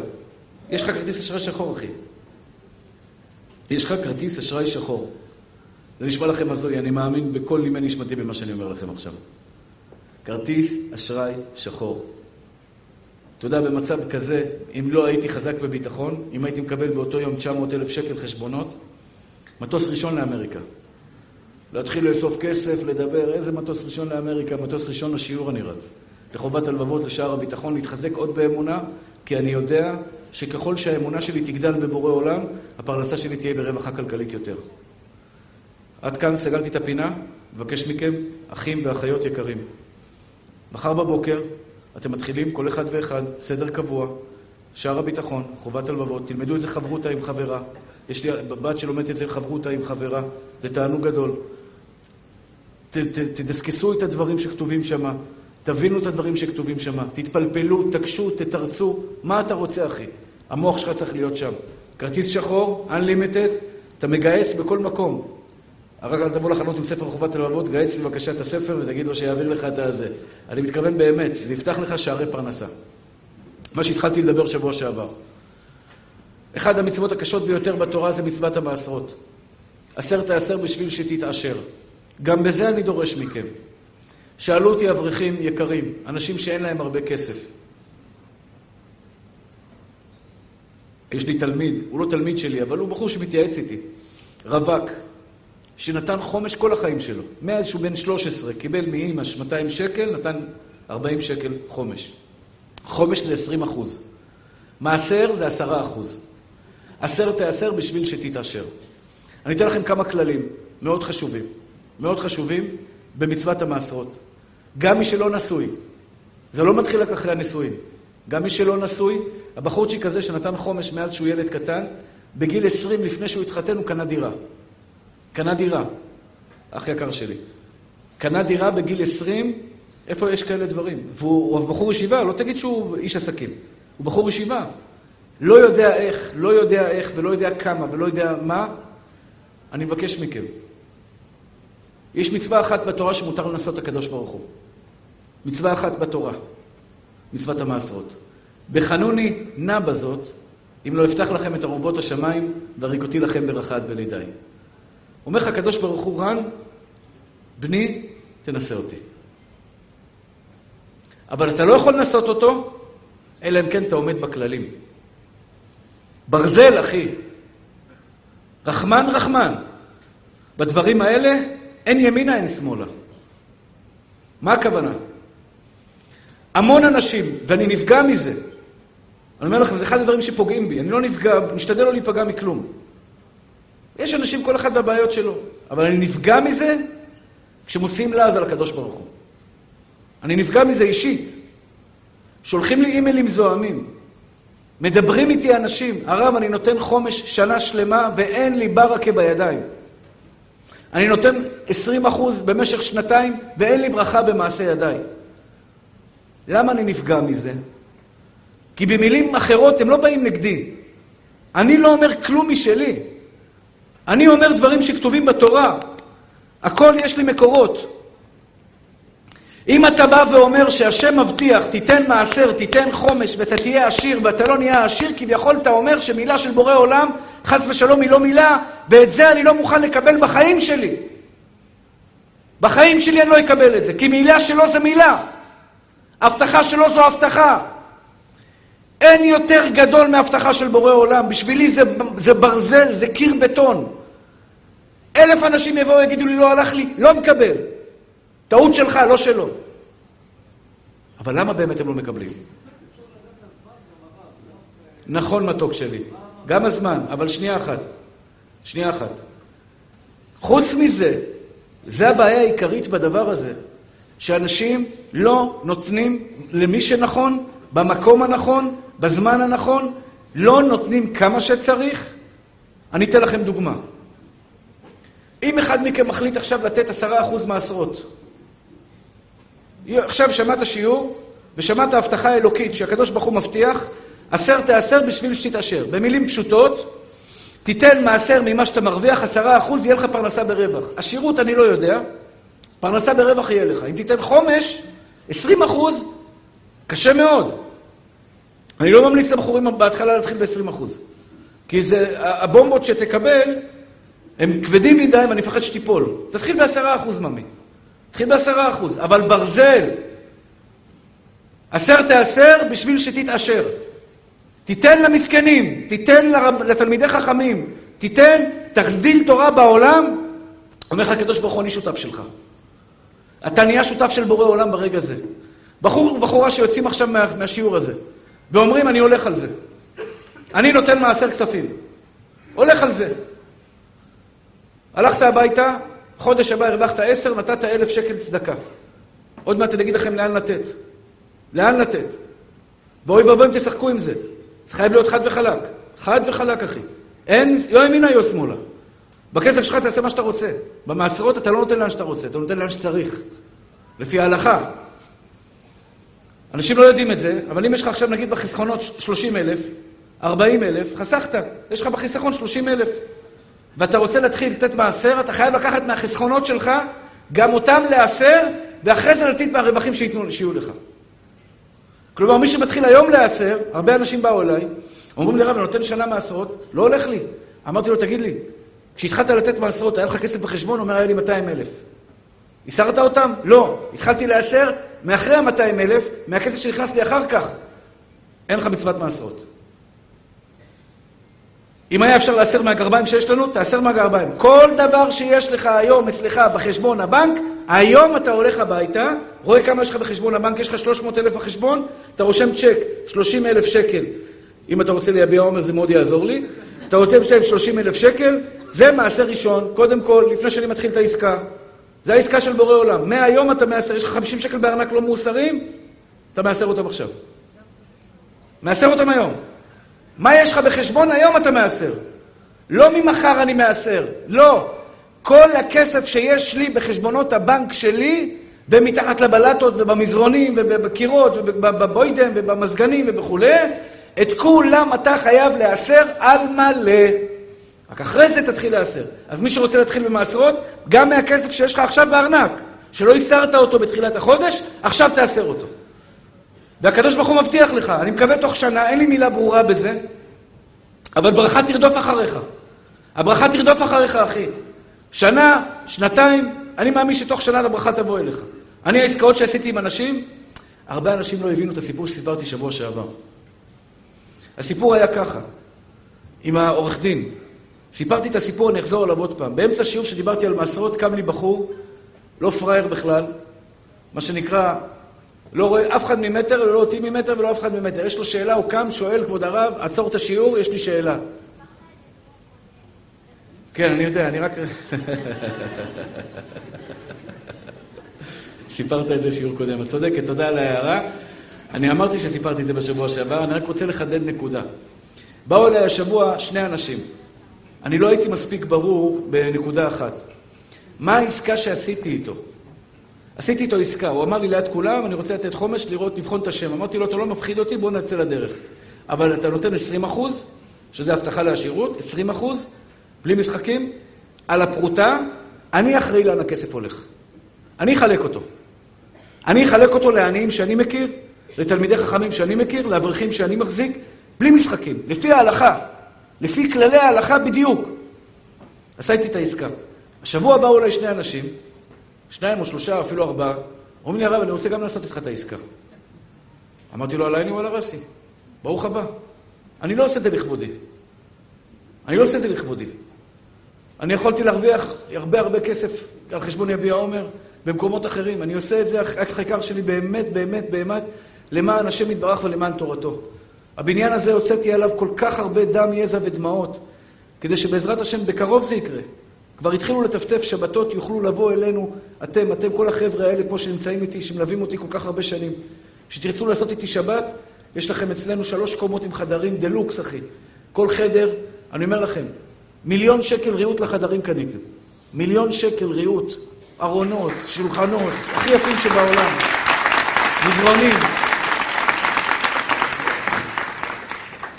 יש לך כרטיס אשראי שחור, אחי. יש לך כרטיס אשראי שחור. זה נשמע לכם הזוי, אני מאמין בכל נימי נשמתי במה שאני אומר לכם עכשיו. כרטיס אשראי שחור. אתה יודע, במצב כזה, אם לא הייתי חזק בביטחון, אם הייתי מקבל באותו יום 900 אלף שקל חשבונות, מטוס ראשון לאמריקה. להתחיל לאסוף כסף, לדבר, איזה מטוס ראשון לאמריקה, מטוס ראשון לשיעור אני רץ. לחובת הלבבות, לשער הביטחון, להתחזק עוד באמונה, כי אני יודע שככל שהאמונה שלי תגדל בבורא עולם, הפרנסה שלי תהיה ברווחה כלכלית יותר. עד כאן סגרתי את הפינה, מבקש מכם, אחים ואחיות יקרים. מחר בבוקר אתם מתחילים, כל אחד ואחד, סדר קבוע, שער הביטחון, חובת הלבבות, תלמדו איזה חברותה עם חברה. יש לי בת שלומדת את זה חברותה עם חברה, זה תענוג גדול. ת, ת, תדסקסו את הדברים שכתובים שם, תבינו את הדברים שכתובים שם, תתפלפלו, תקשו, תתרצו, מה אתה רוצה, אחי? המוח שלך צריך להיות שם. כרטיס שחור, Unlimited, אתה מגייס בכל מקום. רק אל תבוא לחנות עם ספר חובת הלבבות, גייס בבקשה את הספר ותגיד לו שיעביר לך את הזה. אני מתכוון באמת, זה יפתח לך שערי פרנסה. מה שהתחלתי לדבר שבוע שעבר. אחד המצוות הקשות ביותר בתורה זה מצוות המעשרות. עשר תעשר בשביל שתתעשר. גם בזה אני דורש מכם. שאלו אותי אברכים יקרים, אנשים שאין להם הרבה כסף. יש לי תלמיד, הוא לא תלמיד שלי, אבל הוא בחור שמתייעץ איתי. רווק, שנתן חומש כל החיים שלו. מאז שהוא בן 13, קיבל מאימא 200 שקל, נתן 40 שקל חומש. חומש זה 20 אחוז. מעשר זה 10 אחוז. עשר תעשר בשביל שתתעשר. אני אתן לכם כמה כללים מאוד חשובים. מאוד חשובים במצוות המעשרות. גם מי שלא נשוי, זה לא מתחיל רק אחרי הנישואין. גם מי שלא נשוי, הבחורצ'יק הזה שנתן חומש מאז שהוא ילד קטן, בגיל 20 לפני שהוא התחתן הוא קנה דירה. קנה דירה, אח יקר שלי. קנה דירה בגיל 20, איפה יש כאלה דברים? והוא בחור ישיבה, לא תגיד שהוא איש עסקים. הוא בחור ישיבה. לא יודע איך, לא יודע איך, ולא יודע כמה, ולא יודע מה, אני מבקש מכם. יש מצווה אחת בתורה שמותר לנסות הקדוש ברוך הוא. מצווה אחת בתורה, מצוות המעשרות. בחנוני נע בזאת, אם לא אפתח לכם את ארובות השמיים, והריקותי לכם עד בלידיי. אומר לך הקדוש ברוך הוא, רן, בני, תנסה אותי. אבל אתה לא יכול לנסות אותו, אלא אם כן אתה עומד בכללים. ברזל, אחי. רחמן, רחמן. בדברים האלה אין ימינה, אין שמאלה. מה הכוונה? המון אנשים, ואני נפגע מזה. אני אומר לכם, זה אחד הדברים שפוגעים בי. אני לא נפגע, משתדל לא להיפגע מכלום. יש אנשים, כל אחד והבעיות שלו. אבל אני נפגע מזה כשמוציאים לעז על הקדוש ברוך הוא. אני נפגע מזה אישית. שולחים לי אימיילים זועמים. מדברים איתי אנשים, הרב, אני נותן חומש שנה שלמה ואין לי ברכה בידיים. אני נותן 20 אחוז במשך שנתיים ואין לי ברכה במעשה ידיי. למה אני נפגע מזה? כי במילים אחרות הם לא באים נגדי. אני לא אומר כלום משלי. אני אומר דברים שכתובים בתורה. הכל יש לי מקורות. אם אתה בא ואומר שהשם מבטיח, תיתן מעשר, תיתן חומש ואתה תהיה עשיר ואתה לא נהיה עשיר, כביכול אתה אומר שמילה של בורא עולם, חס ושלום היא לא מילה, ואת זה אני לא מוכן לקבל בחיים שלי. בחיים שלי אני לא אקבל את זה, כי מילה שלו זה מילה. הבטחה שלו זו הבטחה. אין יותר גדול מהבטחה של בורא עולם. בשבילי זה, זה ברזל, זה קיר בטון. אלף אנשים יבואו ויגידו לי, לא הלך לי, לא מקבל. טעות שלך, לא שלו. אבל למה באמת הם לא מקבלים? נכון, מתוק שלי. גם הזמן, אבל שנייה אחת. שנייה אחת. חוץ מזה, זה הבעיה העיקרית בדבר הזה, שאנשים לא נותנים למי שנכון, במקום הנכון, בזמן הנכון, לא נותנים כמה שצריך. אני אתן לכם דוגמה. אם אחד מכם מחליט עכשיו לתת עשרה אחוז מעשרות, עכשיו שמעת שיעור, ושמעת הבטחה אלוקית שהקדוש ברוך הוא מבטיח, עשר תעשר בשביל שתתעשר. במילים פשוטות, תיתן מעשר ממה שאתה מרוויח, עשרה אחוז, יהיה לך פרנסה ברווח. עשירות אני לא יודע, פרנסה ברווח יהיה לך. אם תיתן חומש, עשרים אחוז, קשה מאוד. אני לא ממליץ לבחורים בהתחלה להתחיל ב-20 אחוז. כי זה, הבומבות שתקבל, הם כבדים מדי ואני מפחד שתיפול. תתחיל בעשרה אחוז, ממי. תתחיל בעשרה אחוז. אבל ברזל, עשר תעשר בשביל שתתעשר. תיתן למסכנים, תיתן לתלמידי חכמים, תיתן, תחדיל תורה בעולם, אומר לך הקדוש ברוך הוא, אני שותף שלך. אתה נהיה שותף של בורא עולם ברגע זה. בחור ובחורה שיוצאים עכשיו מה, מהשיעור הזה, ואומרים, אני הולך על זה. אני נותן מעשר כספים. הולך על זה. הלכת הביתה, חודש הבא הרווחת עשר, נתת אלף שקל צדקה. עוד מעט אני אגיד לכם לאן לתת. לאן לתת? ואוי ואבוי אם תשחקו עם זה. זה חייב להיות חד וחלק. חד וחלק, אחי. אין, לא ימינה, לא שמאלה. בכסף שלך תעשה מה שאתה רוצה. במעשרות אתה לא נותן לאן שאתה רוצה, אתה נותן לאן שצריך. לפי ההלכה. אנשים לא יודעים את זה, אבל אם יש לך עכשיו נגיד בחסכונות 30 אלף, 40 אלף, חסכת. יש לך בחיסכון 30 אלף. ואתה רוצה להתחיל לתת מעשר, אתה חייב לקחת מהחסכונות שלך, גם אותם להעשר, ואחרי זה לתת מהרווחים שיתנו, שיהיו לך. כלומר, מי שמתחיל היום להעשר, הרבה אנשים באו אליי, אומרים לי, רב, אני נותן שנה מעשרות, לא הולך לי. אמרתי לו, תגיד לי, כשהתחלת לתת מעשרות, היה לך כסף בחשבון? הוא אומר, היה לי 200 אלף. הסרת אותם? לא. התחלתי להעשר מאחרי ה-200 אלף, מהכסף שנכנס לי אחר כך. אין לך מצוות מעשרות. אם היה אפשר להסר מהגרביים שיש לנו, תאסר מהגרביים. כל דבר שיש לך היום אצלך בחשבון הבנק, היום אתה הולך הביתה, רואה כמה יש לך בחשבון הבנק, יש לך 300 אלף בחשבון, אתה רושם צ'ק, 30 אלף שקל. אם אתה רוצה להביע עומר זה מאוד יעזור לי. אתה רושם צ'ק 30 אלף שקל, זה מעשר ראשון, קודם כל, לפני שאני מתחיל את העסקה. זה העסקה של בורא עולם. מהיום אתה מעשר, יש לך 50 שקל בארנק לא מאוסרים, אתה מעשר אותם עכשיו. מעשר אותם היום. מה יש לך בחשבון? היום אתה מעשר. לא ממחר אני מעשר, לא. כל הכסף שיש לי בחשבונות הבנק שלי, ומתחת לבלטות ובמזרונים ובקירות ובבוידם ובמזגנים ובכולי, את כולם אתה חייב להעשר על מלא. רק אחרי זה תתחיל להעשר. אז מי שרוצה להתחיל במעשרות, גם מהכסף שיש לך עכשיו בארנק, שלא הסרת אותו בתחילת החודש, עכשיו תעשר אותו. והקדוש ברוך הוא מבטיח לך, אני מקווה תוך שנה, אין לי מילה ברורה בזה, אבל ברכה תרדוף אחריך. הברכה תרדוף אחריך, אחי. שנה, שנתיים, אני מאמין שתוך שנה הברכה תבוא אליך. אני, העסקאות שעשיתי עם אנשים, הרבה אנשים לא הבינו את הסיפור שסיפרתי שבוע שעבר. הסיפור היה ככה, עם העורך דין. סיפרתי את הסיפור, אני אחזור עליו עוד פעם. באמצע שיעור שדיברתי על מעשרות, קם לי בחור, לא פראייר בכלל, מה שנקרא, לא רואה אף אחד ממטר, לא אותי ממטר ולא אף אחד ממטר. יש לו שאלה, הוא קם, שואל, כבוד הרב, עצור את השיעור, יש לי שאלה. כן, אני יודע, אני רק... סיפרת את זה שיעור קודם. את צודקת, תודה על ההערה. אני אמרתי שסיפרתי את זה בשבוע שעבר, אני רק רוצה לחדד נקודה. באו אליי השבוע שני אנשים. אני לא הייתי מספיק ברור בנקודה אחת. מה העסקה שעשיתי איתו? עשיתי איתו עסקה, הוא אמר לי ליד כולם, אני רוצה לתת חומש, לראות, לבחון את השם. אמרתי לו, אתה לא מפחיד אותי, בוא נצא לדרך. אבל אתה נותן 20 אחוז, שזה הבטחה לעשירות, 20 אחוז, בלי משחקים, על הפרוטה, אני אחראי לאן הכסף הולך. אני אחלק אותו. אני אחלק אותו לעניים שאני מכיר, לתלמידי חכמים שאני מכיר, לאברכים שאני מחזיק, בלי משחקים, לפי ההלכה, לפי כללי ההלכה בדיוק. עשיתי את העסקה. השבוע באו אליי שני אנשים, שניים או שלושה, אפילו ארבעה, אומרים לי, הרב, אני רוצה גם לעשות איתך את העסקה. אמרתי לו, עלייני וואלה רסי, ברוך הבא. אני לא עושה את זה לכבודי. אני לא עושה את זה לכבודי. אני יכולתי להרוויח הרבה הרבה כסף על חשבון יביע עומר במקומות אחרים. אני עושה את זה, החיקר שלי באמת, באמת, באמת, למען השם יתברך ולמען תורתו. הבניין הזה הוצאתי עליו כל כך הרבה דם, יזע ודמעות, כדי שבעזרת השם בקרוב זה יקרה. כבר התחילו לטפטף שבתות, יוכלו לבוא אלינו, אתם, אתם, כל החבר'ה האלה פה שנמצאים איתי, שמלווים אותי כל כך הרבה שנים. כשתרצו לעשות איתי שבת, יש לכם אצלנו שלוש קומות עם חדרים דה לוקס, אחי. כל חדר, אני אומר לכם, מיליון שקל ריהוט לחדרים קניתם. מיליון שקל ריהוט, ארונות, שולחנות, הכי יפים שבעולם. מזרונים.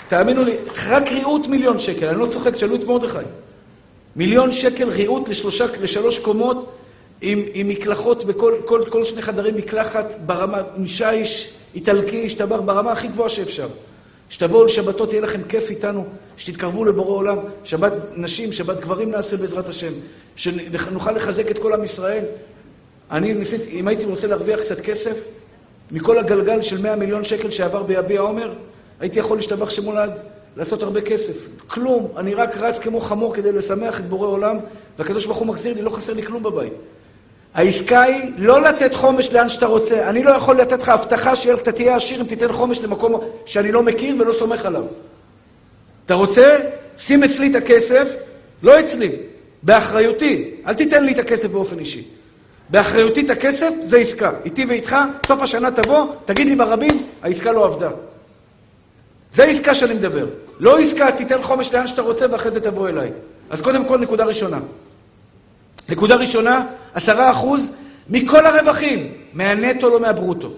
תאמינו לי, רק ריהוט מיליון שקל, אני לא צוחק, תשאלו את מרדכי. מיליון שקל ריהוט לשלוש קומות עם, עם מקלחות בכל כל, כל שני חדרים, מקלחת ברמה, עם שיש איטלקי, השתבח ברמה הכי גבוהה שאפשר. שתבואו לשבתות, יהיה לכם כיף איתנו, שתתקרבו לבורא עולם, שבת נשים, שבת גברים נעשה בעזרת השם, שנוכל לחזק את כל עם ישראל. אני ניסיתי, אם הייתי רוצה להרוויח קצת כסף, מכל הגלגל של 100 מיליון שקל שעבר ביביע עומר, הייתי יכול להשתבח שמולד, לעשות הרבה כסף. כלום, אני רק רץ כמו חמור כדי לשמח את בורא עולם, והקדוש ברוך הוא מחזיר לי, לא חסר לי כלום בבית. העסקה היא לא לתת חומש לאן שאתה רוצה. אני לא יכול לתת לך הבטחה שאתה תהיה עשיר אם תיתן חומש למקום שאני לא מכיר ולא סומך עליו. אתה רוצה? שים אצלי את הכסף, לא אצלי, באחריותי. אל תיתן לי את הכסף באופן אישי. באחריותי את הכסף, זה עסקה. איתי ואיתך, סוף השנה תבוא, תגיד לי ברבים, העסקה לא עבדה. זה עסקה שאני מדבר. לא עסקה, תיתן חומש לאן שאתה רוצה ואחרי זה תבוא אליי. אז קודם כל, נקודה ראשונה. נקודה ראשונה, עשרה אחוז מכל הרווחים, מהנטו לא מהברוטו.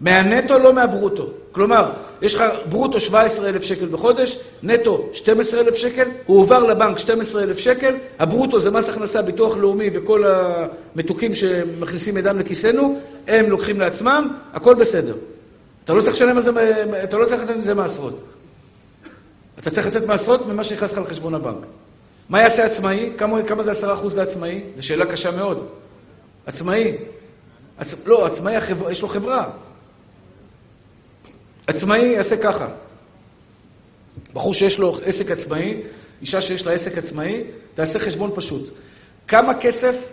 מהנטו לא מהברוטו. כלומר, יש לך ברוטו 17,000 שקל בחודש, נטו 12,000 שקל, הוא עובר לבנק 12,000 שקל, הברוטו זה מס הכנסה, ביטוח לאומי וכל המתוקים שמכניסים ידם לכיסנו, הם לוקחים לעצמם, הכל בסדר. אתה לא צריך לשלם על זה, אתה לא צריך לתת מזה מעשרות. אתה צריך לתת מעשרות ממה שנכנס לך לחשבון הבנק. מה יעשה עצמאי? כמה, כמה זה עשרה אחוז לעצמאי? זו שאלה קשה מאוד. עצמאי. עצ... לא, עצמאי, החבר... יש לו חברה. עצמאי יעשה ככה. בחור שיש לו עסק עצמאי, אישה שיש לה עסק עצמאי, תעשה חשבון פשוט. כמה כסף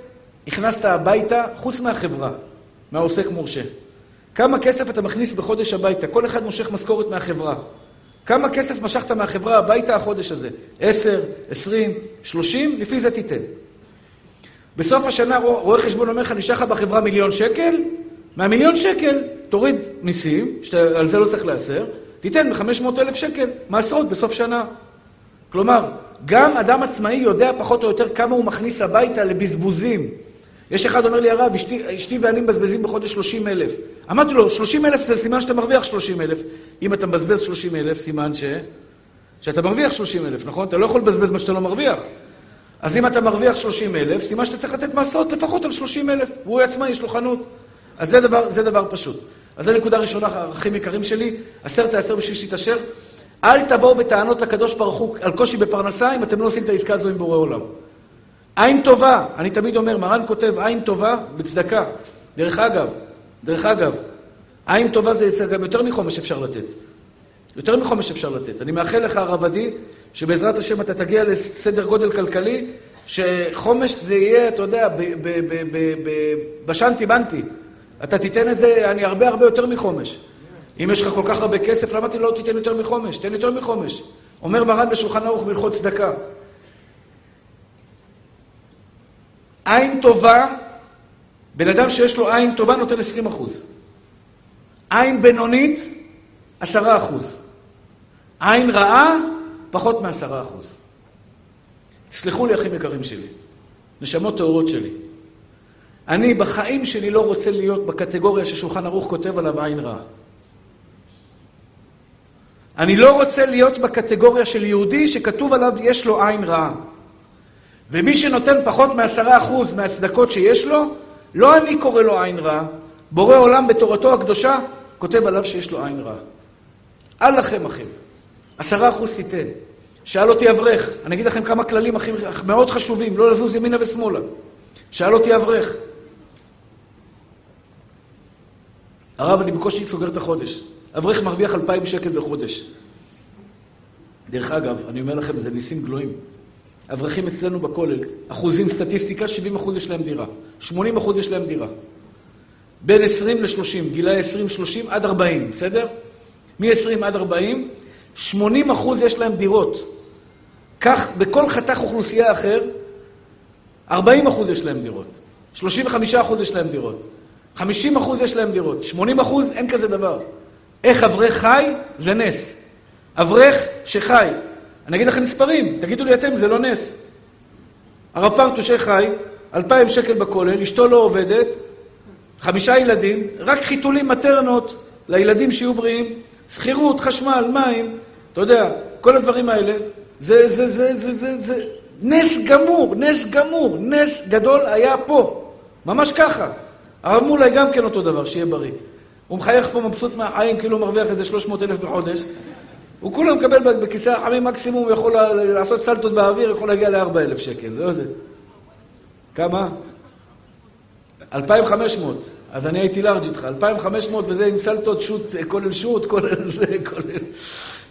הכנסת הביתה חוץ מהחברה, מהעוסק מורשה? כמה כסף אתה מכניס בחודש הביתה? כל אחד מושך משכורת מהחברה. כמה כסף משכת מהחברה הביתה החודש הזה? עשר, עשרים, שלושים? לפי זה תיתן. בסוף השנה רואה חשבון אומר לך, נשאר לך בחברה מיליון שקל, מהמיליון שקל תוריד מיסים, שעל זה לא צריך להיאסר, תיתן מ-500 אלף שקל מעשרות בסוף שנה. כלומר, גם אדם עצמאי יודע פחות או יותר כמה הוא מכניס הביתה לבזבוזים. יש אחד אומר לי, הרב, אשתי, אשתי ואני מבזבזים בחודש 30 אלף. אמרתי לו, 30 אלף זה סימן שאתה מרוויח 30 אלף. אם אתה מבזבז 30 אלף, סימן ש... שאתה מרוויח 30 אלף, נכון? אתה לא יכול לבזבז מה שאתה לא מרוויח. אז אם אתה מרוויח 30 אלף, סימן שאתה צריך לתת מעשות לפחות על 30 אלף. והוא עצמאי, יש לו חנות. אז זה דבר, זה דבר פשוט. אז זו נקודה ראשונה, ערכים יקרים שלי, עשרת העשר בשביל שתתעשר. אל תבואו בטענות לקדוש ברוך הוא על קושי בפרנסה אם אתם לא עושים את העסקה הזו עם בורא עולם. עין טובה, אני תמיד אומר, מרן כותב עין טובה בצדקה. דרך אגב, דרך אגב, עין טובה זה גם יותר מחומש אפשר לתת. יותר מחומש אפשר לתת. אני מאחל לך, הרב עדי, שבעזרת השם אתה תגיע לסדר גודל כלכלי, שחומש זה יהיה, אתה יודע, בשנתי בנתי. אתה תיתן את זה, אני הרבה הרבה יותר מחומש. אם יש לך כל כך הרבה כסף, למה אתה לא תיתן יותר מחומש? תן יותר מחומש. אומר מרן בשולחן ערוך בהלכות צדקה. עין טובה, בן אדם שיש לו עין טובה נותן 20 אחוז. עין בינונית, 10 אחוז. עין רעה, פחות מ-10 אחוז. תסלחו לי, אחים יקרים שלי, נשמות טהורות שלי. אני בחיים שלי לא רוצה להיות בקטגוריה ששולחן ערוך כותב עליו עין רעה. אני לא רוצה להיות בקטגוריה של יהודי שכתוב עליו יש לו עין רעה. ומי שנותן פחות מעשרה אחוז מהצדקות שיש לו, לא אני קורא לו עין רעה, בורא עולם בתורתו הקדושה כותב עליו שיש לו עין רעה. אל לכם אחים, עשרה אחוז תיתן. שאל אותי אברך, אני אגיד לכם כמה כללים הכי, מאוד חשובים, לא לזוז ימינה ושמאלה. שאל אותי אברך, הרב, אני בקושי סוגר את החודש. אברך מרוויח אלפיים שקל בחודש. דרך אגב, אני אומר לכם, זה ניסים גלויים. אברכים אצלנו בכולל, אחוזים סטטיסטיקה, 70 אחוז יש להם דירה. 80 אחוז יש להם דירה. בין 20 ל-30, גילאי 20-30 עד 40, בסדר? מ-20 עד 40, 80 אחוז יש להם דירות. כך בכל חתך אוכלוסייה אחר, 40 אחוז יש להם דירות. 35 אחוז יש להם דירות. 50 אחוז יש להם דירות. 80 אחוז אין כזה דבר. איך אברך חי? זה נס. אברך שחי. אני אגיד לכם מספרים, תגידו לי אתם, זה לא נס. הרב פרטוש חי, 2,000 שקל בכולל, אשתו לא עובדת, חמישה ילדים, רק חיתולים מטרנות לילדים שיהיו בריאים, שכירות, חשמל, מים, אתה יודע, כל הדברים האלה, זה, זה, זה, זה, זה, זה נס גמור, נס גמור, נס גדול היה פה, ממש ככה. הרב מולי גם כן אותו דבר, שיהיה בריא. הוא מחייך פה מבסוט מהחיים, כאילו הוא מרוויח איזה 300 אלף בחודש. הוא כולה מקבל בכיסא החמים מקסימום, הוא יכול לעשות סלטות באוויר, יכול להגיע ל-4,000 שקל, לא יודע. כמה? 2,500. אז אני הייתי לארג' איתך, 2,500 וזה עם סלטות, שוט, כולל שוט, כולל זה, כולל,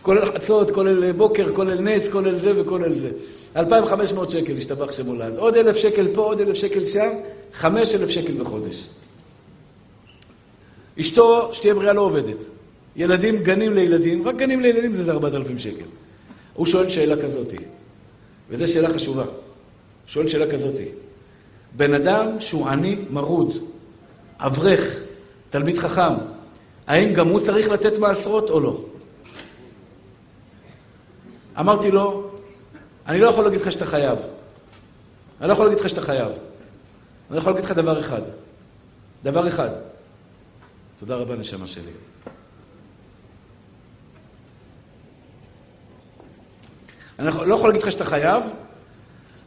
כולל חצות, כולל בוקר, כולל נץ, כולל זה וכולל זה. 2,500 שקל, השתבח שמולד. עוד אלף שקל פה, עוד אלף שקל שם, 5,000 שקל בחודש. אשתו, שתהיה בריאה, לא עובדת. ילדים, גנים לילדים, רק גנים לילדים זה 4,000 שקל. הוא שואל שאלה כזאתי, וזו שאלה חשובה. שואל שאלה כזאתי. בן אדם שהוא עני מרוד, אברך, תלמיד חכם, האם גם הוא צריך לתת מעשרות או לא? אמרתי לו, אני לא יכול להגיד לך שאתה חייב. אני לא יכול להגיד לך שאתה חייב. אני יכול להגיד לך דבר אחד. דבר אחד. תודה רבה, נשמה שלי. אני לא יכול להגיד לך שאתה חייב,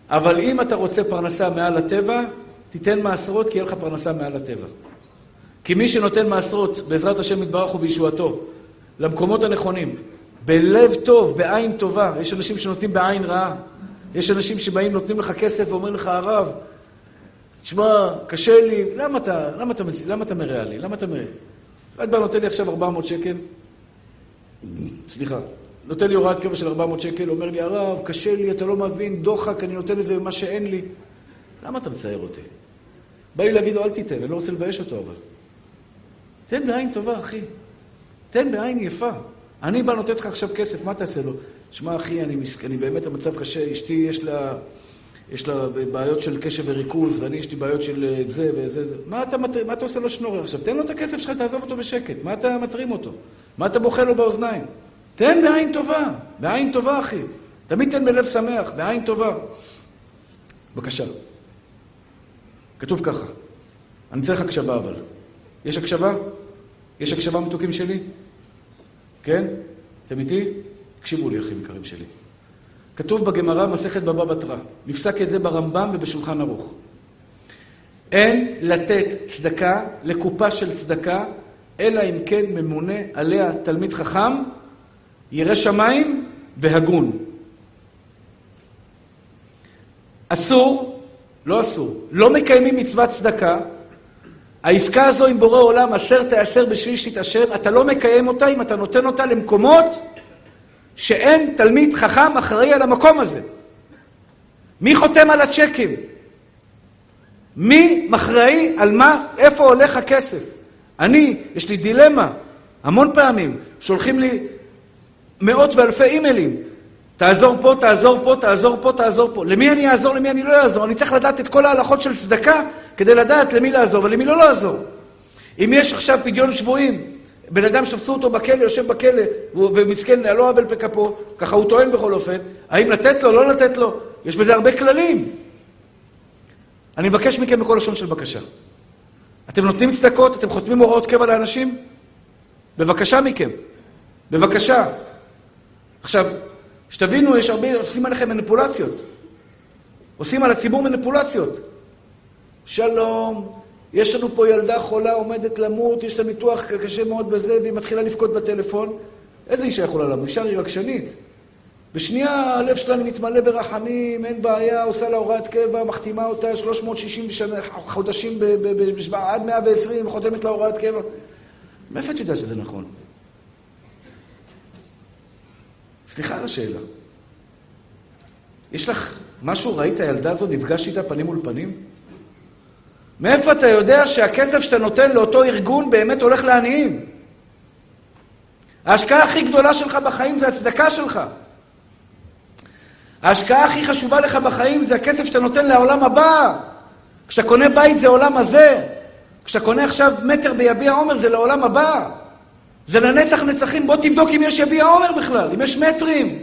אבל אם אתה רוצה פרנסה מעל הטבע, תיתן מעשרות כי יהיה לך פרנסה מעל הטבע. כי מי שנותן מעשרות, בעזרת השם יתברך ובישועתו, למקומות הנכונים, בלב טוב, בעין טובה, יש אנשים שנותנים בעין רעה, יש אנשים שבאים, נותנים לך כסף ואומרים לך, הרב, תשמע, קשה לי, למה אתה, למה אתה, למה אתה מרע לי? למה אתה מרע? אחד בא נותן לי עכשיו 400 שקל, סליחה, נותן לי הוראת קבע של 400 שקל, אומר לי, הרב, קשה לי, אתה לא מבין, דוחק, אני נותן לזה ממה שאין לי. למה אתה מצייר אותי? בא לי להגיד לו, אל תיתן, אני לא רוצה לבייש אותו, אבל. תן בעין טובה, אחי. תן בעין יפה. אני בא נותן לך עכשיו כסף, מה תעשה לו? שמע, אחי, אני, מסכ... אני באמת, המצב קשה, אשתי יש לה, יש לה בעיות של קשב וריכוז, ואני יש לי בעיות של אה, זה וזה, זה. מה אתה, מה אתה עושה לו שנורר עכשיו? תן לו את הכסף שלך, תעזוב אותו בשקט. מה אתה מטרים אותו? מה אתה בוכה לו באוזניים? תן בעין טובה, בעין טובה, אחי. תמיד תן בלב שמח, בעין טובה. בבקשה. כתוב ככה, אני צריך הקשבה אבל. יש הקשבה? יש הקשבה מתוקים שלי? כן? אתם איתי? תקשיבו לי, אחים יקרים שלי. כתוב בגמרא, מסכת בבא בתרא. נפסק את זה ברמב"ם ובשולחן ערוך. אין לתת צדקה לקופה של צדקה, אלא אם כן ממונה עליה תלמיד חכם, ירא שמיים והגון. אסור, לא אסור, לא מקיימים מצוות צדקה, העסקה הזו עם בורא עולם, אשר תיאסר בשביל שתתעשר, אתה לא מקיים אותה אם אתה נותן אותה למקומות שאין תלמיד חכם אחראי על המקום הזה. מי חותם על הצ'קים? מי מחראי על מה, איפה הולך הכסף? אני, יש לי דילמה, המון פעמים, שולחים לי מאות ואלפי אימיילים. תעזור פה, תעזור פה, תעזור פה, תעזור פה. למי אני אעזור, למי אני לא אעזור? אני צריך לדעת את כל ההלכות של צדקה כדי לדעת למי לעזור ולמי לא לעזור. אם יש עכשיו פדיון שבויים, בן אדם שתפסו אותו בכלא, יושב בכלא, ומסכן, לא עוול בכפו, ככה הוא טוען בכל אופן, האם לתת לו, לא לתת לו? יש בזה הרבה כללים. אני מבקש מכם בכל לשון של בקשה. אתם נותנים צדקות, אתם חותמים הוראות קבע לאנשים? בבקשה מכם. בבקשה. עכשיו, שתבינו, יש הרבה, עושים עליכם מניפולציות. עושים על הציבור מניפולציות. שלום, יש לנו פה ילדה חולה עומדת למות, יש לה ניתוח קשה מאוד בזה, והיא מתחילה לבכות בטלפון. איזה אישה יכולה למות? אישה היא רגשנית. בשנייה הלב שלה מתמלא ברחמים, אין בעיה, עושה לה הוראת קבע, מחתימה אותה 360 שנה, חודשים, ב, ב, ב, עד 120, חותמת לה הוראת קבע. מאיפה את יודעת שזה נכון? סליחה על השאלה. יש לך משהו, ראית הילדה הזאת, נפגש איתה פנים מול פנים? מאיפה אתה יודע שהכסף שאתה נותן לאותו ארגון באמת הולך לעניים? ההשקעה הכי גדולה שלך בחיים זה הצדקה שלך. ההשקעה הכי חשובה לך בחיים זה הכסף שאתה נותן לעולם הבא. כשאתה קונה בית זה עולם הזה. כשאתה קונה עכשיו מטר ביביע עומר זה לעולם הבא. זה לנצח נצחים. בוא תבדוק אם יש יביע עומר בכלל, אם יש מטרים.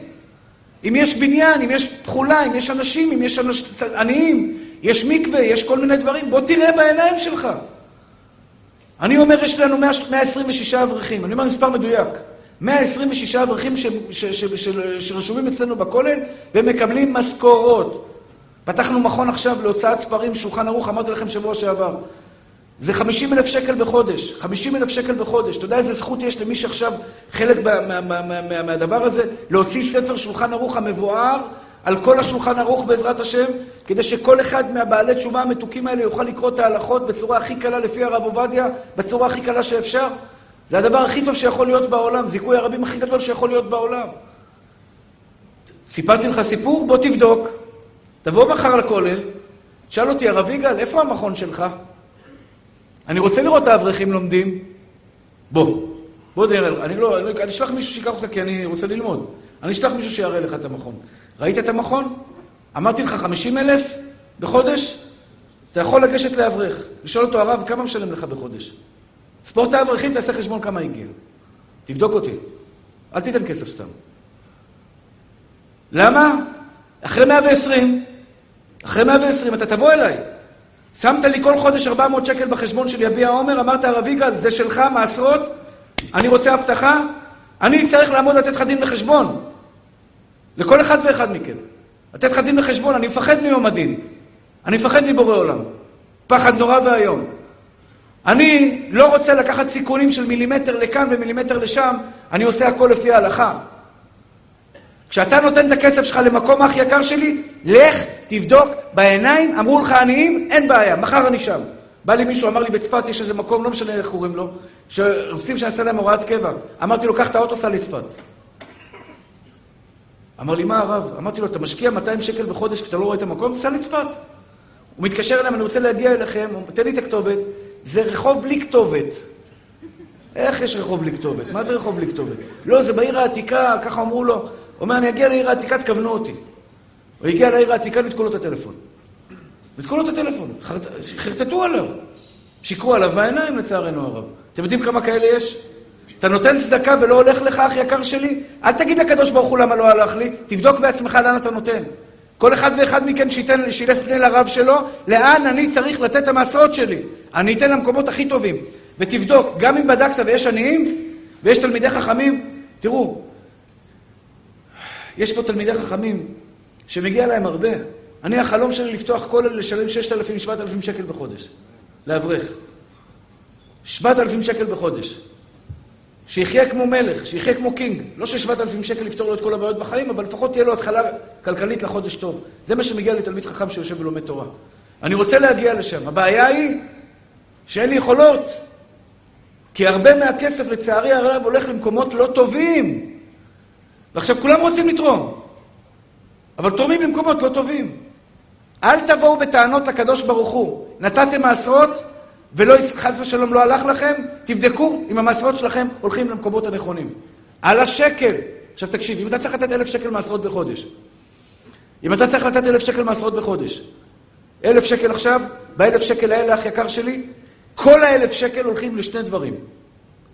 אם יש בניין, אם יש תכולה, אם יש אנשים, אם יש אנש... עניים, יש מקווה, יש כל מיני דברים. בוא תראה בעיניים שלך. אני אומר, יש לנו 126 אברכים. אני אומר מספר מדויק. 126 אברכים שרשומים אצלנו בכולל ומקבלים משכורות. פתחנו מכון עכשיו להוצאת ספרים, שולחן ערוך, אמרתי לכם שבוע שעבר. זה 50 אלף שקל בחודש, 50 אלף שקל בחודש. אתה יודע איזה זכות יש למי שעכשיו חלק מה, מה, מה, מהדבר הזה? להוציא ספר שולחן ערוך המבואר על כל השולחן ערוך בעזרת השם, כדי שכל אחד מהבעלי תשובה המתוקים האלה יוכל לקרוא את ההלכות בצורה הכי קלה לפי הרב עובדיה, בצורה הכי קלה שאפשר. זה הדבר הכי טוב שיכול להיות בעולם, זיכוי הרבים הכי גדול שיכול להיות בעולם. סיפרתי לך סיפור? בוא תבדוק. תבוא מחר לכולל, תשאל אותי, הרב יגאל, איפה המכון שלך? אני רוצה לראות את האברכים לומדים. בוא, בוא נראה לך. אני לא, אני אשלח מישהו שיקח אותך כי אני רוצה ללמוד. אני אשלח מישהו שיראה לך את המכון. ראית את המכון? אמרתי לך 50 אלף בחודש? אתה יכול לגשת לאברך, לשאול אותו, הרב, כמה משלם לך בחודש? ספורט האברכים, תעשה חשבון כמה הגיע. תבדוק אותי. אל תיתן כסף סתם. למה? אחרי 120, אחרי 120 אתה תבוא אליי. שמת לי כל חודש 400 שקל בחשבון של יביע עומר, אמרת הרב יגאל, זה שלך, מעשרות, אני רוצה הבטחה, אני אצטרך לעמוד לתת לך דין וחשבון. לכל אחד ואחד מכם. לתת לך דין וחשבון, אני מפחד מיום הדין. אני מפחד מבורא עולם. פחד נורא ואיום. אני לא רוצה לקחת סיכונים של מילימטר לכאן ומילימטר לשם, אני עושה הכל לפי ההלכה. כשאתה נותן את הכסף שלך למקום אח יקר שלי, לך, תבדוק בעיניים, אמרו לך עניים, אין בעיה, מחר אני שם. בא לי מישהו, אמר לי בצפת יש איזה מקום, לא משנה איך קוראים לו, שרוצים שאני אעשה להם הוראת קבע. אמרתי לו, קח את האוטו, סע לצפת. אמר לי, מה הרב? אמרתי לו, אתה משקיע 200 שקל בחודש ואתה לא רואה את המקום? סע לצפת. הוא מתקשר אליהם, אני רוצה להגיע אליכם, תן לי את הכתובת. זה רחוב בלי כתובת. איך יש רחוב בלי כתובת? מה זה רחוב בלי כתובת? לא, זה בעיר העתיקה, ככה אמרו לו. אומר, אני אגיע לעיר העתיקה, תכוונו אותי. הוא הגיע לעיר העתיקה, ניתקו לו את הטלפון. ניתקו לו את הטלפון, חרטטו עליו. שיקרו עליו בעיניים, לצערנו הרב. אתם יודעים כמה כאלה יש? אתה נותן צדקה ולא הולך לך, אח יקר שלי? אל תגיד לקדוש ברוך הוא למה לא הלך לי, תבדוק בעצמך לאן אתה נותן. כל אחד ואחד מכם שייתן, שילך פני לרב שלו, לאן אני צריך לתת את המעשרות שלי. אני אתן למקומות הכי טובים. ותבדוק, גם אם בדקת ויש עניים, ויש תלמידי חכמים, תראו, יש פה תלמידי חכמים שמגיע להם הרבה. אני, החלום שלי לפתוח כולל לשלם 6,000, 7,000 שקל בחודש. לאברך. 7,000 שקל בחודש. שיחיה כמו מלך, שיחיה כמו קינג. לא ש-7,000 שקל יפתור לו את כל הבעיות בחיים, אבל לפחות תהיה לו התחלה כלכלית לחודש טוב. זה מה שמגיע לתלמיד חכם שיושב ולומד תורה. אני רוצה להגיע לשם. הבעיה היא שאין לי יכולות. כי הרבה מהכסף, לצערי הרב, הולך למקומות לא טובים. ועכשיו כולם רוצים לתרום, אבל תורמים למקומות לא טובים. אל תבואו בטענות לקדוש ברוך הוא. נתתם מעשרות, ולא, חס ושלום לא הלך לכם, תבדקו אם המעשרות שלכם הולכים למקומות הנכונים. על השקל. עכשיו תקשיב, אם אתה צריך לתת אלף שקל מעשרות בחודש, אם אתה צריך לתת אלף שקל מעשרות בחודש, אלף שקל עכשיו, באלף שקל האלה, אח יקר שלי, כל האלף שקל הולכים לשני דברים.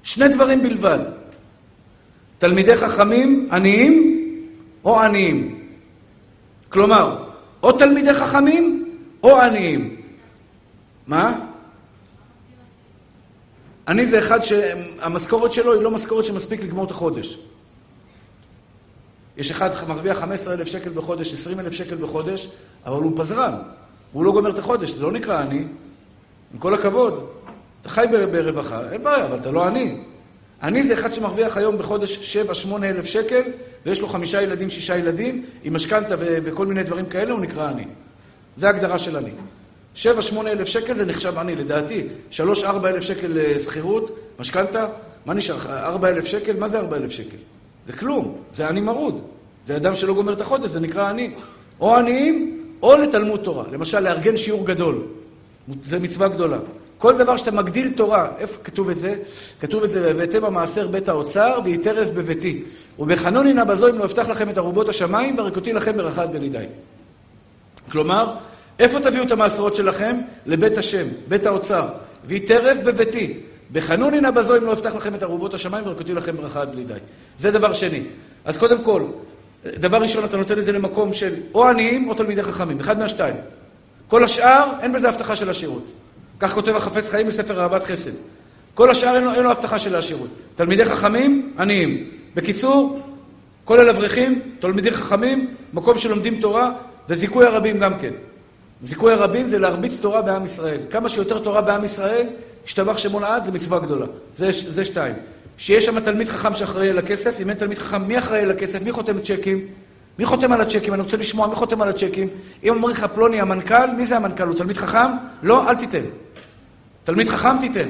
שני דברים בלבד. תלמידי חכמים עניים או עניים. כלומר, או תלמידי חכמים או עניים. מה? אני זה אחד שהמשכורת שלו היא לא משכורת שמספיק לגמור את החודש. יש אחד מרוויח 15,000 שקל בחודש, 20,000 שקל בחודש, אבל הוא פזרן. הוא לא גומר את החודש, זה לא נקרא עני. עם כל הכבוד. אתה חי ברווחה, אין בעיה, אבל אתה לא עני. עני זה אחד שמרוויח היום בחודש 7-8 אלף שקל, ויש לו חמישה ילדים, שישה ילדים, עם משכנתה וכל מיני דברים כאלה, הוא נקרא עני. זה ההגדרה של עני. 7-8 אלף שקל זה נחשב עני, לדעתי. 3-4 אלף שקל אה, שכירות, משכנתה, מה נשאר לך? 4 אלף שקל? מה זה 4 אלף שקל? זה כלום, זה עני מרוד. זה אדם שלא גומר את החודש, זה נקרא עני. או עניים, או לתלמוד תורה. למשל, לארגן שיעור גדול. זה מצווה גדולה. כל דבר שאתה מגדיל תורה, איפה כתוב את זה? כתוב את זה, והבאתם המעשר בית האוצר, ויתרף בביתי. ובחנוני נא בזו אם לא אפתח לכם את ארובות השמיים, והרקותי לכם ברחת בנידי. כלומר, איפה תביאו את המעשרות שלכם? לבית השם, בית האוצר. ויתרף בביתי. בחנוני נא בזו אם לא אפתח לכם את ארובות השמיים, והרקותי לכם ברחת בנידי. זה דבר שני. אז קודם כל, דבר ראשון, אתה נותן את זה למקום של או עניים או תלמידי חכמים, אחד מהשתיים. כל השאר, אין בזה הבטחה של השירות. כך כותב החפץ חיים בספר אהבת חסד. כל השאר אין לו, אין לו הבטחה של השירות. תלמידי חכמים, עניים. בקיצור, כולל אברכים, תלמידי חכמים, מקום שלומדים תורה, וזיכוי הרבים גם כן. זיכוי הרבים זה להרביץ תורה בעם ישראל. כמה שיותר תורה בעם ישראל, השתבח שמו לעד, זה מצווה גדולה. זה, זה שתיים. שיש שם תלמיד חכם שאחראי על הכסף, אם אין תלמיד חכם, מי אחראי על הכסף? מי חותם צ'קים? מי חותם על הצ'קים? אני רוצה לשמוע מי חותם על הצ'קים. אם אומרים לך פלוני המנכ"ל, מי זה המנכ"ל? הוא תלמיד חכם? לא, אל תיתן. תלמיד חכם תיתן.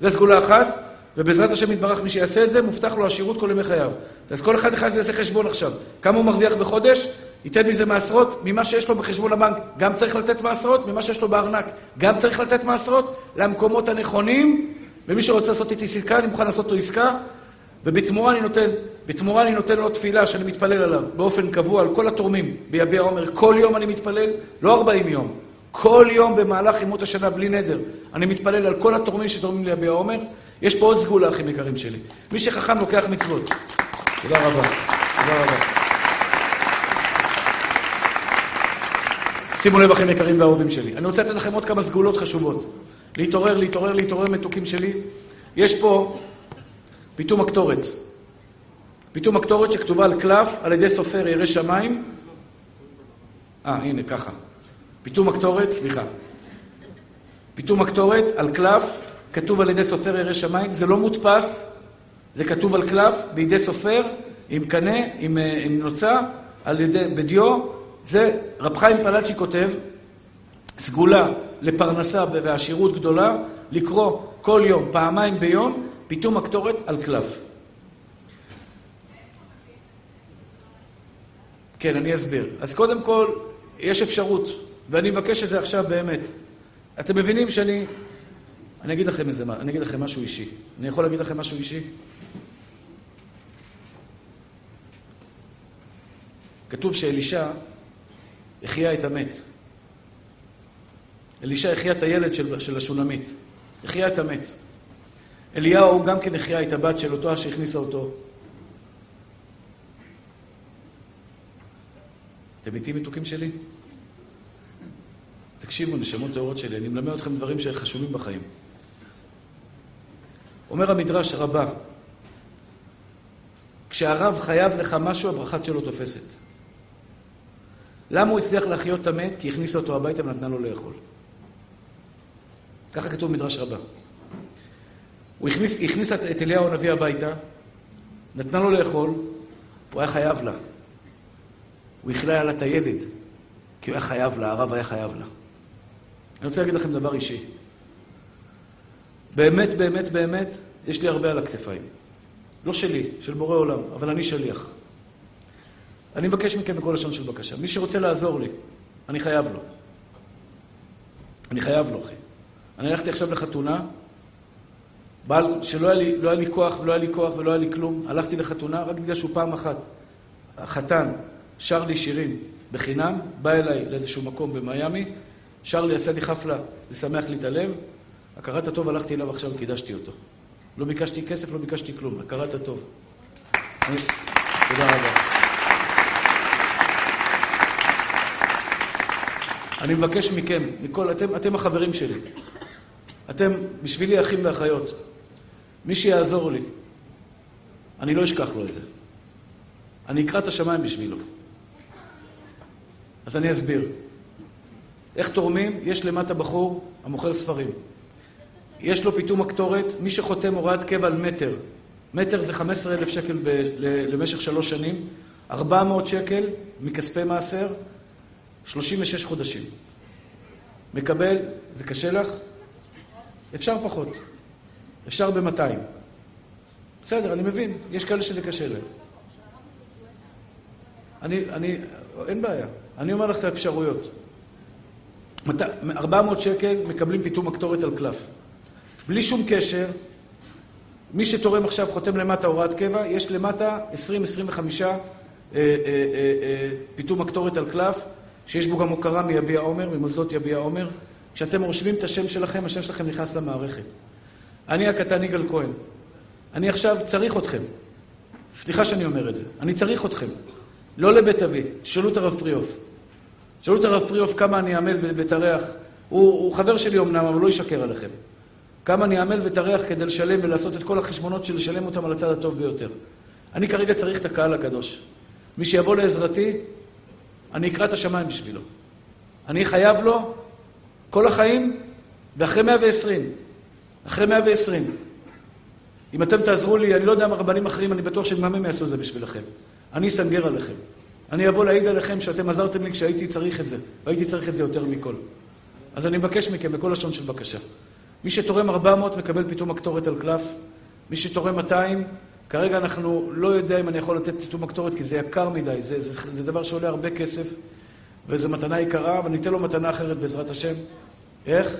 זו סגולה אחת, ובעזרת השם יתברך מי שיעשה את זה, מובטח לו השירות כל ימי חייו. אז כל אחד אחד יעשה חשבון עכשיו. כמה הוא מרוויח בחודש? ייתן מזה מעשרות, ממה שיש לו בחשבון הבנק, גם צריך לתת מעשרות, ממה שיש לו בארנק, גם צריך לתת מעשרות, למקומות הנכונים, ומי שרוצה לעשות איתי עסקה, אני מוכן לעשות אותו עסקה, ובתמורה אני נותן, בתמורה אני נותן לו תפילה שאני מתפלל עליו באופן קבוע על כל התורמים ביביע עומר. כל יום אני מתפלל, לא 40 יום, כל יום במהלך ימות השנה בלי נדר. אני מתפלל על כל התורמים שתורמים ליביע עומר. יש פה עוד סגולה, אחים יקרים שלי. מי שחכם לוקח מצוות. תודה רבה. תודה רבה. שימו לב, אחים יקרים ואהובים שלי. אני רוצה לתת לכם עוד כמה סגולות חשובות. להתעורר, להתעורר, להתעורר, מתוקים שלי. יש פה פיתום הקטורת. פיתום הקטורת שכתובה על קלף על ידי סופר ירא שמיים. אה, הנה, ככה. פיתום הקטורת, סליחה. פיתום הקטורת על קלף, כתוב על ידי סופר ירא שמיים, זה לא מודפס, זה כתוב על קלף בידי סופר, עם קנה, עם, אה, עם נוצה, על ידי, בדיו, זה רב חיים פלאצ'י כותב, סגולה לפרנסה ועשירות גדולה, לקרוא כל יום, פעמיים ביום, פיתום הקטורת על קלף. כן, אני אסביר. אז קודם כל, יש אפשרות ואני מבקש את זה עכשיו באמת. אתם מבינים שאני... אני אגיד לכם איזה, אני אגיד לכם משהו אישי. אני יכול להגיד לכם משהו אישי? כתוב שאלישע החיה את המת. אלישע החיה את הילד של, של השונמית. החיה את המת. אליהו גם כן החיה את הבת של אותו שהכניסה אותו. אתם איתי מתוקים שלי? תקשיבו, נשמות טהורות שלי, אני מלמד אתכם דברים שחשובים בחיים. אומר המדרש רבה, כשהרב חייב לך משהו, הברכה שלו תופסת. למה הוא הצליח להחיות את המת? כי הכניסה אותו הביתה ונתנה לו לאכול. ככה כתוב במדרש רבה. הוא הכניס, הכניס את אליהו הנביא הביתה, נתנה לו לאכול, הוא היה חייב לה. הוא הכלה לה את הילד, כי הוא היה חייב לה, הרב היה חייב לה. אני רוצה להגיד לכם דבר אישי. באמת, באמת, באמת, יש לי הרבה על הכתפיים. לא שלי, של בורא עולם, אבל אני שליח. אני מבקש מכם בכל לשון של בקשה. מי שרוצה לעזור לי, אני חייב לו. אני חייב לו, אחי. אני הלכתי עכשיו לחתונה, בעל שלא היה לי, לא היה לי כוח ולא היה לי כוח ולא היה לי כלום. הלכתי לחתונה רק בגלל שהוא פעם אחת, החתן, שר לי שירים בחינם, בא אליי לאיזשהו מקום במיאמי, שר לי, עשה לי חפלה, לשמח לי את הלב. הכרת הטוב, הלכתי אליו עכשיו וקידשתי אותו. לא ביקשתי כסף, לא ביקשתי כלום, הכרת הטוב. תודה רבה. אני מבקש מכם, מכל, אתם, אתם החברים שלי. אתם בשבילי אחים ואחיות. מי שיעזור לי, אני לא אשכח לו את זה. אני אקרא את השמיים בשבילו. אז אני אסביר. איך תורמים? יש למטה בחור המוכר ספרים. יש לו פיתום הקטורת, מי שחותם הוראת קבע על מטר. מטר זה 15,000 שקל ב- ל- למשך שלוש שנים, 400 שקל מכספי מעשר, 36 חודשים. מקבל, זה קשה לך? אפשר פחות. אפשר ב-200. בסדר, אני מבין, יש כאלה שזה קשה להם. אני, אני, אין בעיה. אני אומר לך את האפשרויות. מת- 400 שקל מקבלים פיתום הקטורת על קלף. בלי שום קשר, מי שתורם עכשיו חותם למטה הוראת קבע, יש למטה 20-25 אה, אה, אה, אה, פיתום הקטורת על קלף, שיש בו גם הוקרה מיביע עומר, ממוסדות יביע עומר. כשאתם רושמים את השם שלכם, השם שלכם נכנס למערכת. אני הקטן יגאל כהן. אני עכשיו צריך אתכם. סליחה שאני אומר את זה. אני צריך אתכם. לא לבית אבי, שאלו את הרב פריאוף. שאלו את הרב פריאוף כמה אני אעמל וטרח. הוא, הוא חבר שלי אמנם, אבל לא ישקר עליכם. כמה אני אעמל וטרח כדי לשלם ולעשות את כל החשבונות של לשלם אותם על הצד הטוב ביותר. אני כרגע צריך את הקהל הקדוש. מי שיבוא לעזרתי, אני אקרא את השמיים בשבילו. אני חייב לו כל החיים, ואחרי 120. אחרי 120. אם אתם תעזרו לי, אני לא יודע מה רבנים אחרים, אני בטוח שגם הם יעשו את זה בשבילכם. אני אסנגר עליכם. אני אבוא להעיד עליכם שאתם עזרתם לי כשהייתי צריך את זה, והייתי צריך את זה יותר מכל. אז אני מבקש מכם בכל לשון של בקשה. מי שתורם 400 מקבל פתאום הקטורת על קלף. מי שתורם 200, כרגע אנחנו לא יודע אם אני יכול לתת פתאום הקטורת כי זה יקר מדי, זה, זה, זה דבר שעולה הרבה כסף, וזו מתנה יקרה, ואני אתן לו מתנה אחרת בעזרת השם. איך?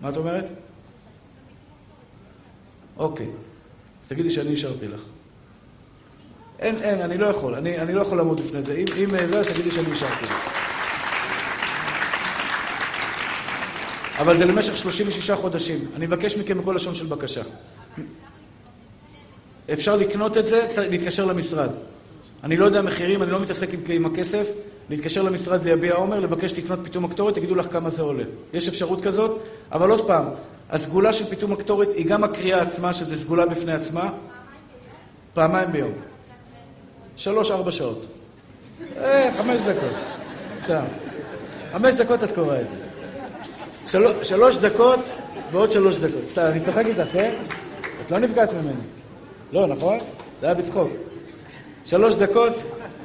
מה את אומרת? אוקיי. אז תגידי שאני אישרתי לך. אין, אין, אני לא יכול. אני, אני לא יכול לעמוד לפני זה. אם, אם זה, אז תגידי שאני אישרתי. אבל זה למשך 36 חודשים. אני מבקש מכם בכל לשון של בקשה. אפשר לקנות את זה, צריך להתקשר למשרד. אני לא יודע מחירים, אני לא מתעסק עם, עם הכסף. להתקשר למשרד ליביע עומר, לבקש לקנות פיתום הקטורת, יגידו לך כמה זה עולה. יש אפשרות כזאת, אבל עוד פעם, הסגולה של פיתום הקטורת היא גם הקריאה עצמה, שזה סגולה בפני עצמה, פעמיים ביום. שלוש-ארבע שעות. אה, חמש דקות. סתם. חמש דקות את קוראה את זה. של... שלוש דקות ועוד שלוש דקות. סתם, אני צוחק איתך, כן? את לא נפגעת ממני. לא, נכון? זה היה בצחוק. שלוש דקות,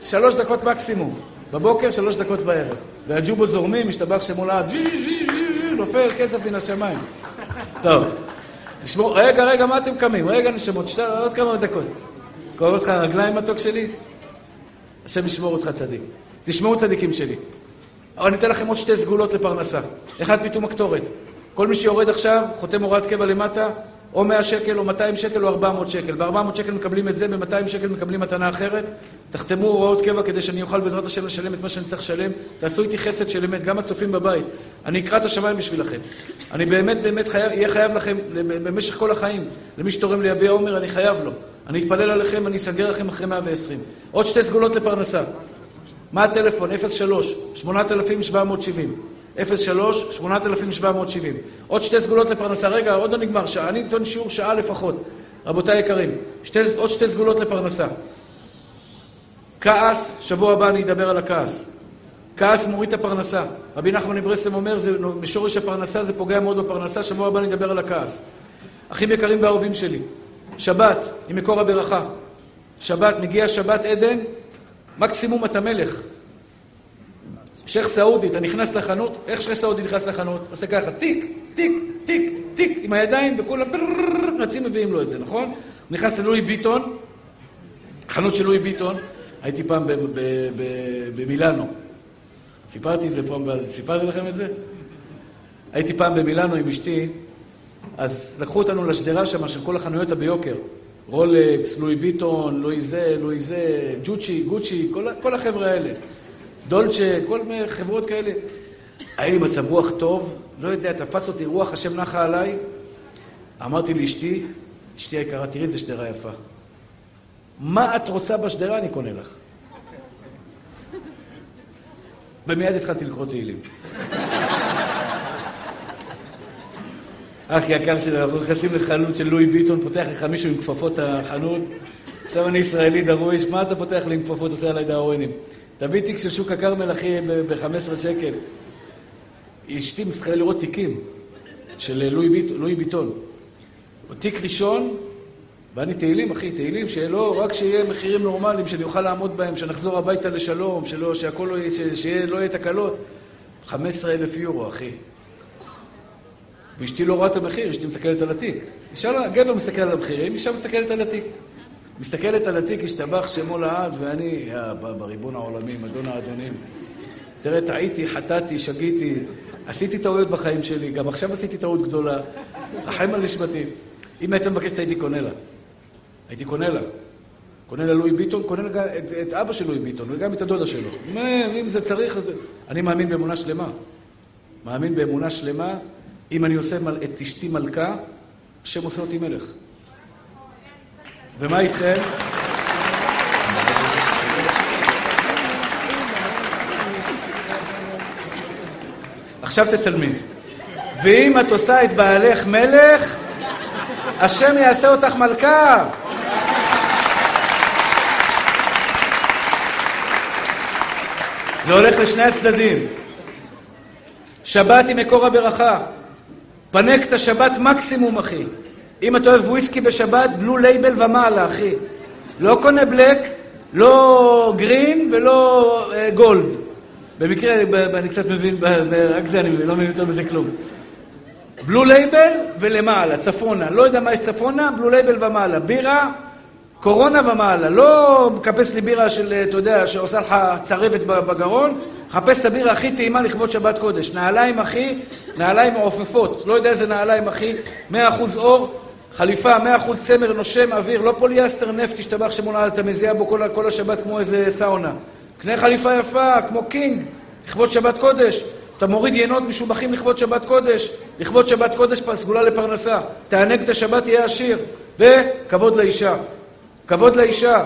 שלוש דקות מקסימום. בבוקר, שלוש דקות בערב. והג'ובות זורמים, משתבח שמו לעד, נופל כסף מן השמיים. טוב. נשמור, רגע, רגע, מה אתם קמים? רגע, נשמות, שתי, עוד כמה דקות. כואב אותך הרגליים, מתוק שלי? השם ישמור אותך צדיק. תשמעו צדיקים שלי. אבל אני אתן לכם עוד שתי סגולות לפרנסה. אחד, פיתום הקטורת. כל מי שיורד עכשיו, חותם הוראת קבע למטה, או 100 שקל, או 200 שקל, או 400 שקל. ב-400 שקל מקבלים את זה, ב-200 שקל מקבלים מתנה אחרת. תחתמו הוראות קבע כדי שאני אוכל בעזרת השם לשלם את מה שאני צריך לשלם. תעשו איתי חסד של אמת, גם הצופים בבית. אני אקרא את השמיים בשבילכם. אני באמת באמת חייב, אהיה חייב לכם במשך כל החיים. למי שתורם ליביע עומר, אני חייב לו. אני אתפלל עליכם, אני אסגר לכם אחרי 120. עוד שתי סגולות לפרנסה. מה הטלפון? 03 8770 03 8770 עוד שתי סגולות לפרנסה. רגע, עוד לא נגמר שעה. אני אתן שיעור שעה לפחות. רבותיי יקרים, שתי, עוד שתי סגולות לפרנסה. כעס, שבוע הבא אני אדבר על הכעס. כעס מוריד את הפרנסה. רבי נחמן מברסלב אומר, זה משורש הפרנסה, זה פוגע מאוד בפרנסה, שבוע הבא אני אדבר על הכעס. אחים יקרים ואהובים שלי, שבת היא מקור הברכה. שבת, מגיע שבת עדן, מקסימום אתה מלך. שייח' סעודי, אתה נכנס לחנות, איך שייח' סעודי נכנס לחנות? עושה ככה, טיק, טיק, טיק, טיק, עם הידיים, וכולם רצים מביאים לו את זה, נכון? נכנס ללואי ויטון, חנות של לואי ויטון, הייתי פעם במילאנו. סיפרתי את זה פה, סיפרתי לכם את זה? הייתי פעם במילאנו עם אשתי, אז לקחו אותנו לשדרה שם של כל החנויות הביוקר. רולקס, לואי ביטון, לואי זה, לואי זה, ג'וצ'י, גוצ'י, כל, כל החבר'ה האלה. דולצ'ה, כל מיני חברות כאלה. היה לי מצב רוח טוב, לא יודע, תפס אותי רוח, השם נחה עליי. אמרתי לאשתי, אשתי היקרה, תראי איזה שדרה יפה. מה את רוצה בשדרה, אני קונה לך. ומיד התחלתי לקרוא תהילים. אח יקר שלי, אנחנו נכנסים לחנות של לואי ביטון, פותח לך מישהו עם כפפות החנות, עכשיו אני ישראלי דרוויש, מה אתה פותח לי עם כפפות, עושה עליי דאווינים? תביא תיק של שוק הכרמל, אחי, ב-15 שקל. אשתי מסתכלה לראות תיקים של לואי, ביט, לואי ביטון. תיק ראשון, ואני תהילים, אחי, תהילים, שלא, רק שיהיה מחירים נורמליים, שאני אוכל לעמוד בהם, שנחזור הביתה לשלום, שלא, שהכל לא יהיה, שיהיה, לא יהיה תקלות. 15 אלף יורו, אחי. ואשתי לא רואה את המחיר, אשתי מסתכלת על התיק. אישה, גבר מסתכל על המחירים, אישה מסתכלת על התיק. מסתכלת על התיק, השתבח שמו לעד, ואני, יא בריבון העולמים, אדון האדונים. תראה, טעיתי, חטאתי, שגיתי, עשיתי טעויות בחיים שלי, גם עכשיו עשיתי טעות גדולה. החיים על נשמתי. אם היית מבקשת, הייתי קונה לה. הייתי קונה לה. קונה לה לואי ביטון, קונה לה את, את אבא של לואי ביטון, וגם את הדודה שלו. אם זה צריך, אני מאמין באמונה שלמה. מאמין באמונה שלמה, אם אני עושה את אשתי מלכה, השם עושה אותי מלך. ומה איתכם? עכשיו תצלמי. ואם את עושה את בעלך מלך, השם יעשה אותך מלכה. זה הולך לשני הצדדים. שבת היא מקור הברכה. פנק את השבת מקסימום, אחי. אם אתה אוהב וויסקי בשבת, בלו לייבל ומעלה, אחי. לא קונה בלק, לא גרין ולא אה, גולד. במקרה, אני קצת מבין, רק זה אני מבין, לא מבין יותר בזה כלום. בלו לייבל ולמעלה, צפונה. לא יודע מה יש צפונה, בלו לייבל ומעלה. בירה, קורונה ומעלה. לא מחפש לי בירה של, אתה יודע, שעושה לך צרבת בגרון, מחפש את הבירה הכי טעימה לכבוד שבת קודש. נעליים, אחי, נעליים מעופפות. לא יודע איזה נעליים, אחי. 100% עור, חליפה, 100% צמר, נושם, אוויר. לא פוליאסטר, נפט, השתבח שמו, אתה מזיע בו כל, כל השבת כמו איזה סאונה. קנה חליפה יפה, כמו קינג, לכבוד שבת קודש. אתה מוריד יינות משובחים לכבוד שבת קודש. לכבוד שבת קודש סגולה לפרנסה. תענג את השבת, תהיה עשיר. וכבוד לאישה. כבוד לאישה.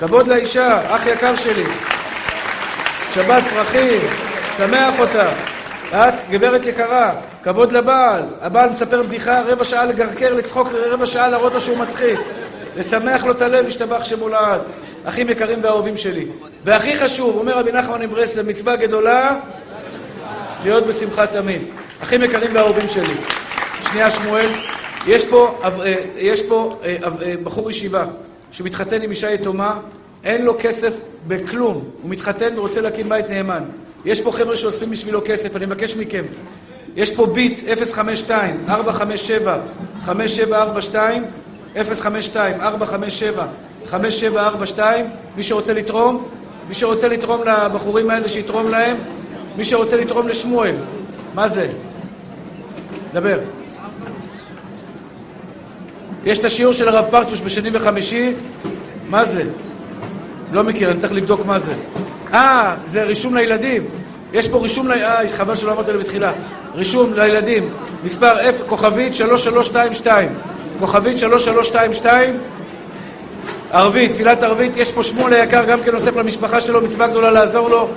כבוד לאישה, אח יקר שלי. שבת פרחים, שמח אותה. את, גברת יקרה, כבוד לבעל. הבעל מספר בדיחה, רבע שעה לגרקר, לצחוק, רבע שעה להראות לו שהוא מצחיק. לשמח לו את הלב, ישתבח שמו לעד. אחים יקרים ואהובים שלי. והכי חשוב, אומר רבי נחמן מברסלב, מצווה גדולה, להיות בשמחה תמיד. אחים יקרים ואהובים שלי. שנייה, שמואל. יש פה, אה, יש פה אה, אה, בחור ישיבה שמתחתן עם אישה יתומה, אין לו כסף בכלום. הוא מתחתן ורוצה להקים בית נאמן. יש פה חבר'ה שאוספים בשבילו כסף, אני מבקש מכם. יש פה ביט 052 457 5742 052 457 5742 מי שרוצה לתרום, מי שרוצה לתרום לבחורים האלה, שיתרום להם. מי שרוצה לתרום לשמואל, מה זה? דבר. יש את השיעור של הרב פרטוש בשני וחמישי, מה זה? לא מכיר, אני צריך לבדוק מה זה. אה, זה רישום לילדים. יש פה רישום. אה, חבל שלא אמרתי לו בתחילה. רישום לילדים, מספר F, כוכבית 3322. כוכבית 3322, ערבית, תפילת ערבית, יש פה שמואל היקר גם כן אוסף למשפחה שלו, מצווה גדולה לעזור לו.